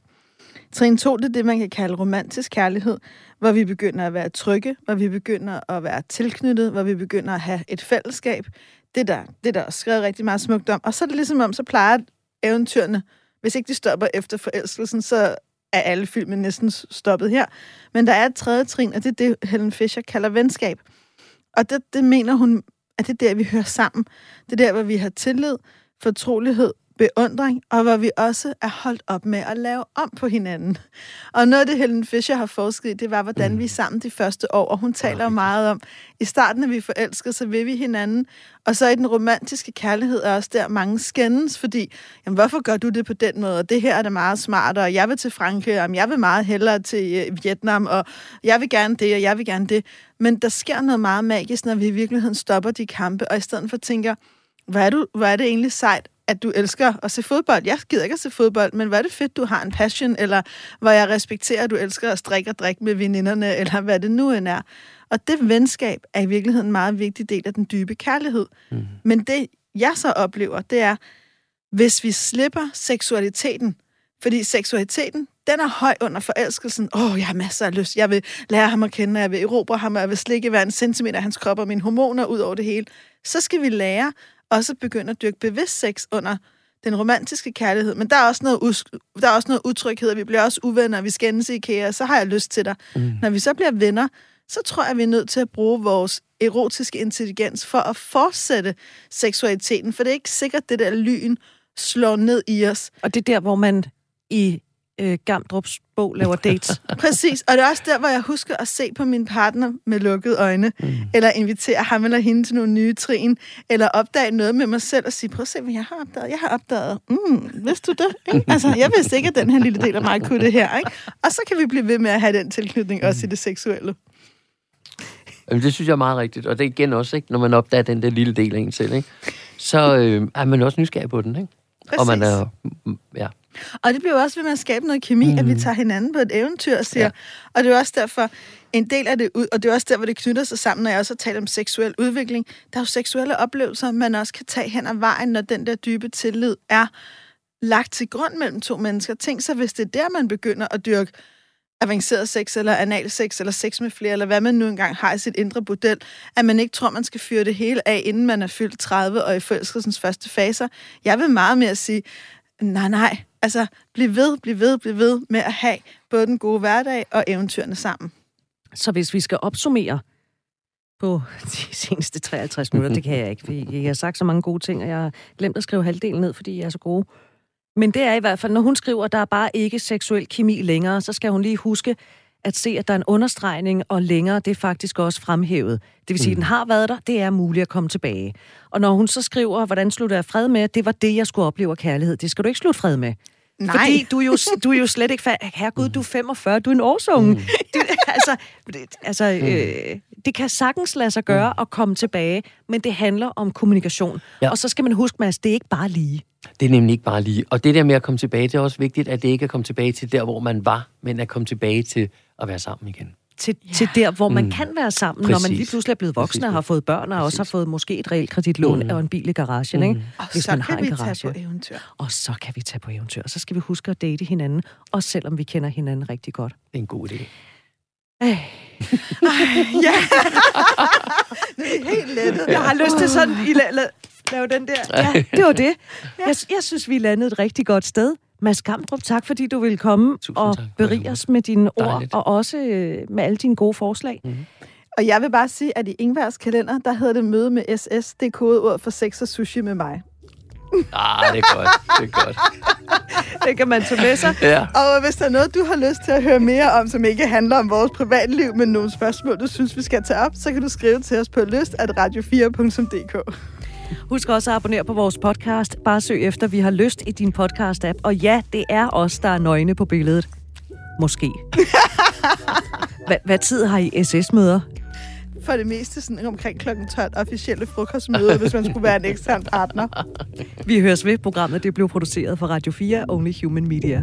Trin 2, det er det, man kan kalde romantisk kærlighed, hvor vi begynder at være trygge, hvor vi begynder at være tilknyttet, hvor vi begynder at have et fællesskab. Det der, det der er skrevet rigtig meget smukt om. Og så er det ligesom om, så plejer eventyrene, hvis ikke de stopper efter forelskelsen, så er alle filmen næsten stoppet her. Men der er et tredje trin, og det er det, Helen Fisher kalder venskab. Og det, det mener hun, at det er der, vi hører sammen. Det er der, hvor vi har tillid, fortrolighed beundring, og hvor vi også er holdt op med at lave om på hinanden. Og noget af det, Helen Fisher har forsket i, det var, hvordan mm. vi er sammen de første år, og hun taler meget om, i starten, er vi forelskede, så vil vi hinanden, og så i den romantiske kærlighed er også der mange skændes, fordi, jamen, hvorfor gør du det på den måde, og det her er det meget smart, og jeg vil til Frankrig, og jeg vil meget hellere til øh, Vietnam, og jeg vil gerne det, og jeg vil gerne det. Men der sker noget meget magisk, når vi i virkeligheden stopper de kampe, og i stedet for tænker, hvad er, du, hvad er det egentlig sejt, at du elsker at se fodbold. Jeg gider ikke at se fodbold, men hvad er det fedt, du har en passion, eller hvor jeg respekterer, at du elsker at strikke og drikke med veninderne, eller hvad det nu end er. Og det venskab er i virkeligheden en meget vigtig del af den dybe kærlighed. Mm. Men det, jeg så oplever, det er, hvis vi slipper seksualiteten, fordi seksualiteten, den er høj under forelskelsen. Åh, oh, jeg har masser af lyst. Jeg vil lære ham at kende, jeg vil erobre ham, jeg vil slikke hver en centimeter af hans krop og mine hormoner ud over det hele. Så skal vi lære også begynde at dyrke bevidst sex under den romantiske kærlighed. Men der er også noget, us- der er også noget utryghed, og vi bliver også uvenner, og vi skændes i IKEA, så har jeg lyst til dig. Mm. Når vi så bliver venner, så tror jeg, vi er nødt til at bruge vores erotiske intelligens for at fortsætte seksualiteten, for det er ikke sikkert, det der lyn slår ned i os. Og det er der, hvor man i øh, Gamdrups bog laver dates. [LAUGHS] Præcis, og det er også der, hvor jeg husker at se på min partner med lukkede øjne, mm. eller invitere ham eller hende til nogle nye trin, eller opdage noget med mig selv og sige, prøv at se, hvad jeg har opdaget. Jeg har opdaget, mm, vidste du det? Ikke? [LAUGHS] Altså, jeg vidste ikke, at den her lille del af mig kunne det her. Ikke? Og så kan vi blive ved med at have den tilknytning mm. også i det seksuelle. Jamen, det synes jeg er meget rigtigt, og det er igen også, ikke, når man opdager den der lille del af en selv, ikke? så øh, er man også nysgerrig på den. Ikke? Præcis. Og man er, ja, og det bliver også ved med at skabe noget kemi, mm. at vi mm. tager hinanden på et eventyr, siger. Ja. Og det er også derfor, en del af det, og det er også der, hvor det knytter sig sammen, når jeg også har talt om seksuel udvikling. Der er jo seksuelle oplevelser, man også kan tage hen ad vejen, når den der dybe tillid er lagt til grund mellem to mennesker. Tænk så, hvis det er der, man begynder at dyrke avanceret sex, eller anal sex, eller sex med flere, eller hvad man nu engang har i sit indre bordel, at man ikke tror, man skal fyre det hele af, inden man er fyldt 30 og i forelskelsens første faser. Jeg vil meget mere sige, nej, nej, Altså, bliv ved, bliv ved, bliv ved med at have både den gode hverdag og eventyrene sammen. Så hvis vi skal opsummere på [LAUGHS] de seneste 53 minutter, det kan jeg ikke. Jeg har sagt så mange gode ting, og jeg har glemt at skrive halvdelen ned, fordi jeg er så gode. Men det er i hvert fald, når hun skriver, at der er bare ikke seksuel kemi længere, så skal hun lige huske at se, at der er en understregning, og længere, det er faktisk også fremhævet. Det vil sige, mm. at den har været der, det er muligt at komme tilbage. Og når hun så skriver, hvordan slutter jeg fred med, det var det, jeg skulle opleve af kærlighed. Det skal du ikke slutte fred med. Nej. Fordi du er jo, du er jo slet ikke... Fa- Herregud, du er 45, du er en årsunge. Mm. Du, altså, det, altså mm. øh, det kan sagtens lade sig gøre mm. at komme tilbage, men det handler om kommunikation. Ja. Og så skal man huske, at det er ikke bare lige. Det er nemlig ikke bare lige. Og det der med at komme tilbage, det er også vigtigt, at det ikke er at komme tilbage til der, hvor man var, men at komme tilbage til at være sammen igen. til, ja. til der, hvor man mm. kan være sammen, Præcis. når man lige pludselig er blevet voksne Præcis. og har fået børn, og Præcis. også har fået måske et realkreditlån mm. og en bil i garagen, mm. ikke? Og Hvis så man har kan en vi garage. tage på eventyr. Og så kan vi tage på eventyr. Og så skal vi huske at date hinanden, også selvom vi kender hinanden rigtig godt. Det er en god idé. Ej. Ej, ja. [LAUGHS] det er helt lettet. Jeg har lyst til sådan, I la- la- lave den der. Ja, det var det. Jeg, jeg synes, vi landede et rigtig godt sted. Mads Gamdrup, tak fordi du vil komme Tusind og tak berige os med dine ord, Dejligt. og også øh, med alle dine gode forslag. Mm. Og jeg vil bare sige, at i Ingvars kalender, der hedder det møde med SS. Det er kodeord for sex og sushi med mig. Ah, det er godt. Det er godt. [LAUGHS] Det kan man tage med sig. Ja. Og hvis der er noget, du har lyst til at høre mere om, som ikke handler om vores privatliv, men nogle spørgsmål, du synes, vi skal tage op, så kan du skrive til os på lyst at radio4.dk. Husk også at abonnere på vores podcast. Bare søg efter, vi har lyst i din podcast-app. Og ja, det er os, der er nøgne på billedet. Måske. [LAUGHS] Hva, hvad tid har I SS-møder? For det meste sådan omkring kl. 12 officielle frokostmøder, hvis man skulle være en ekstern partner. [LAUGHS] Vi høres ved. Programmet det blev produceret for Radio 4 Only Human Media.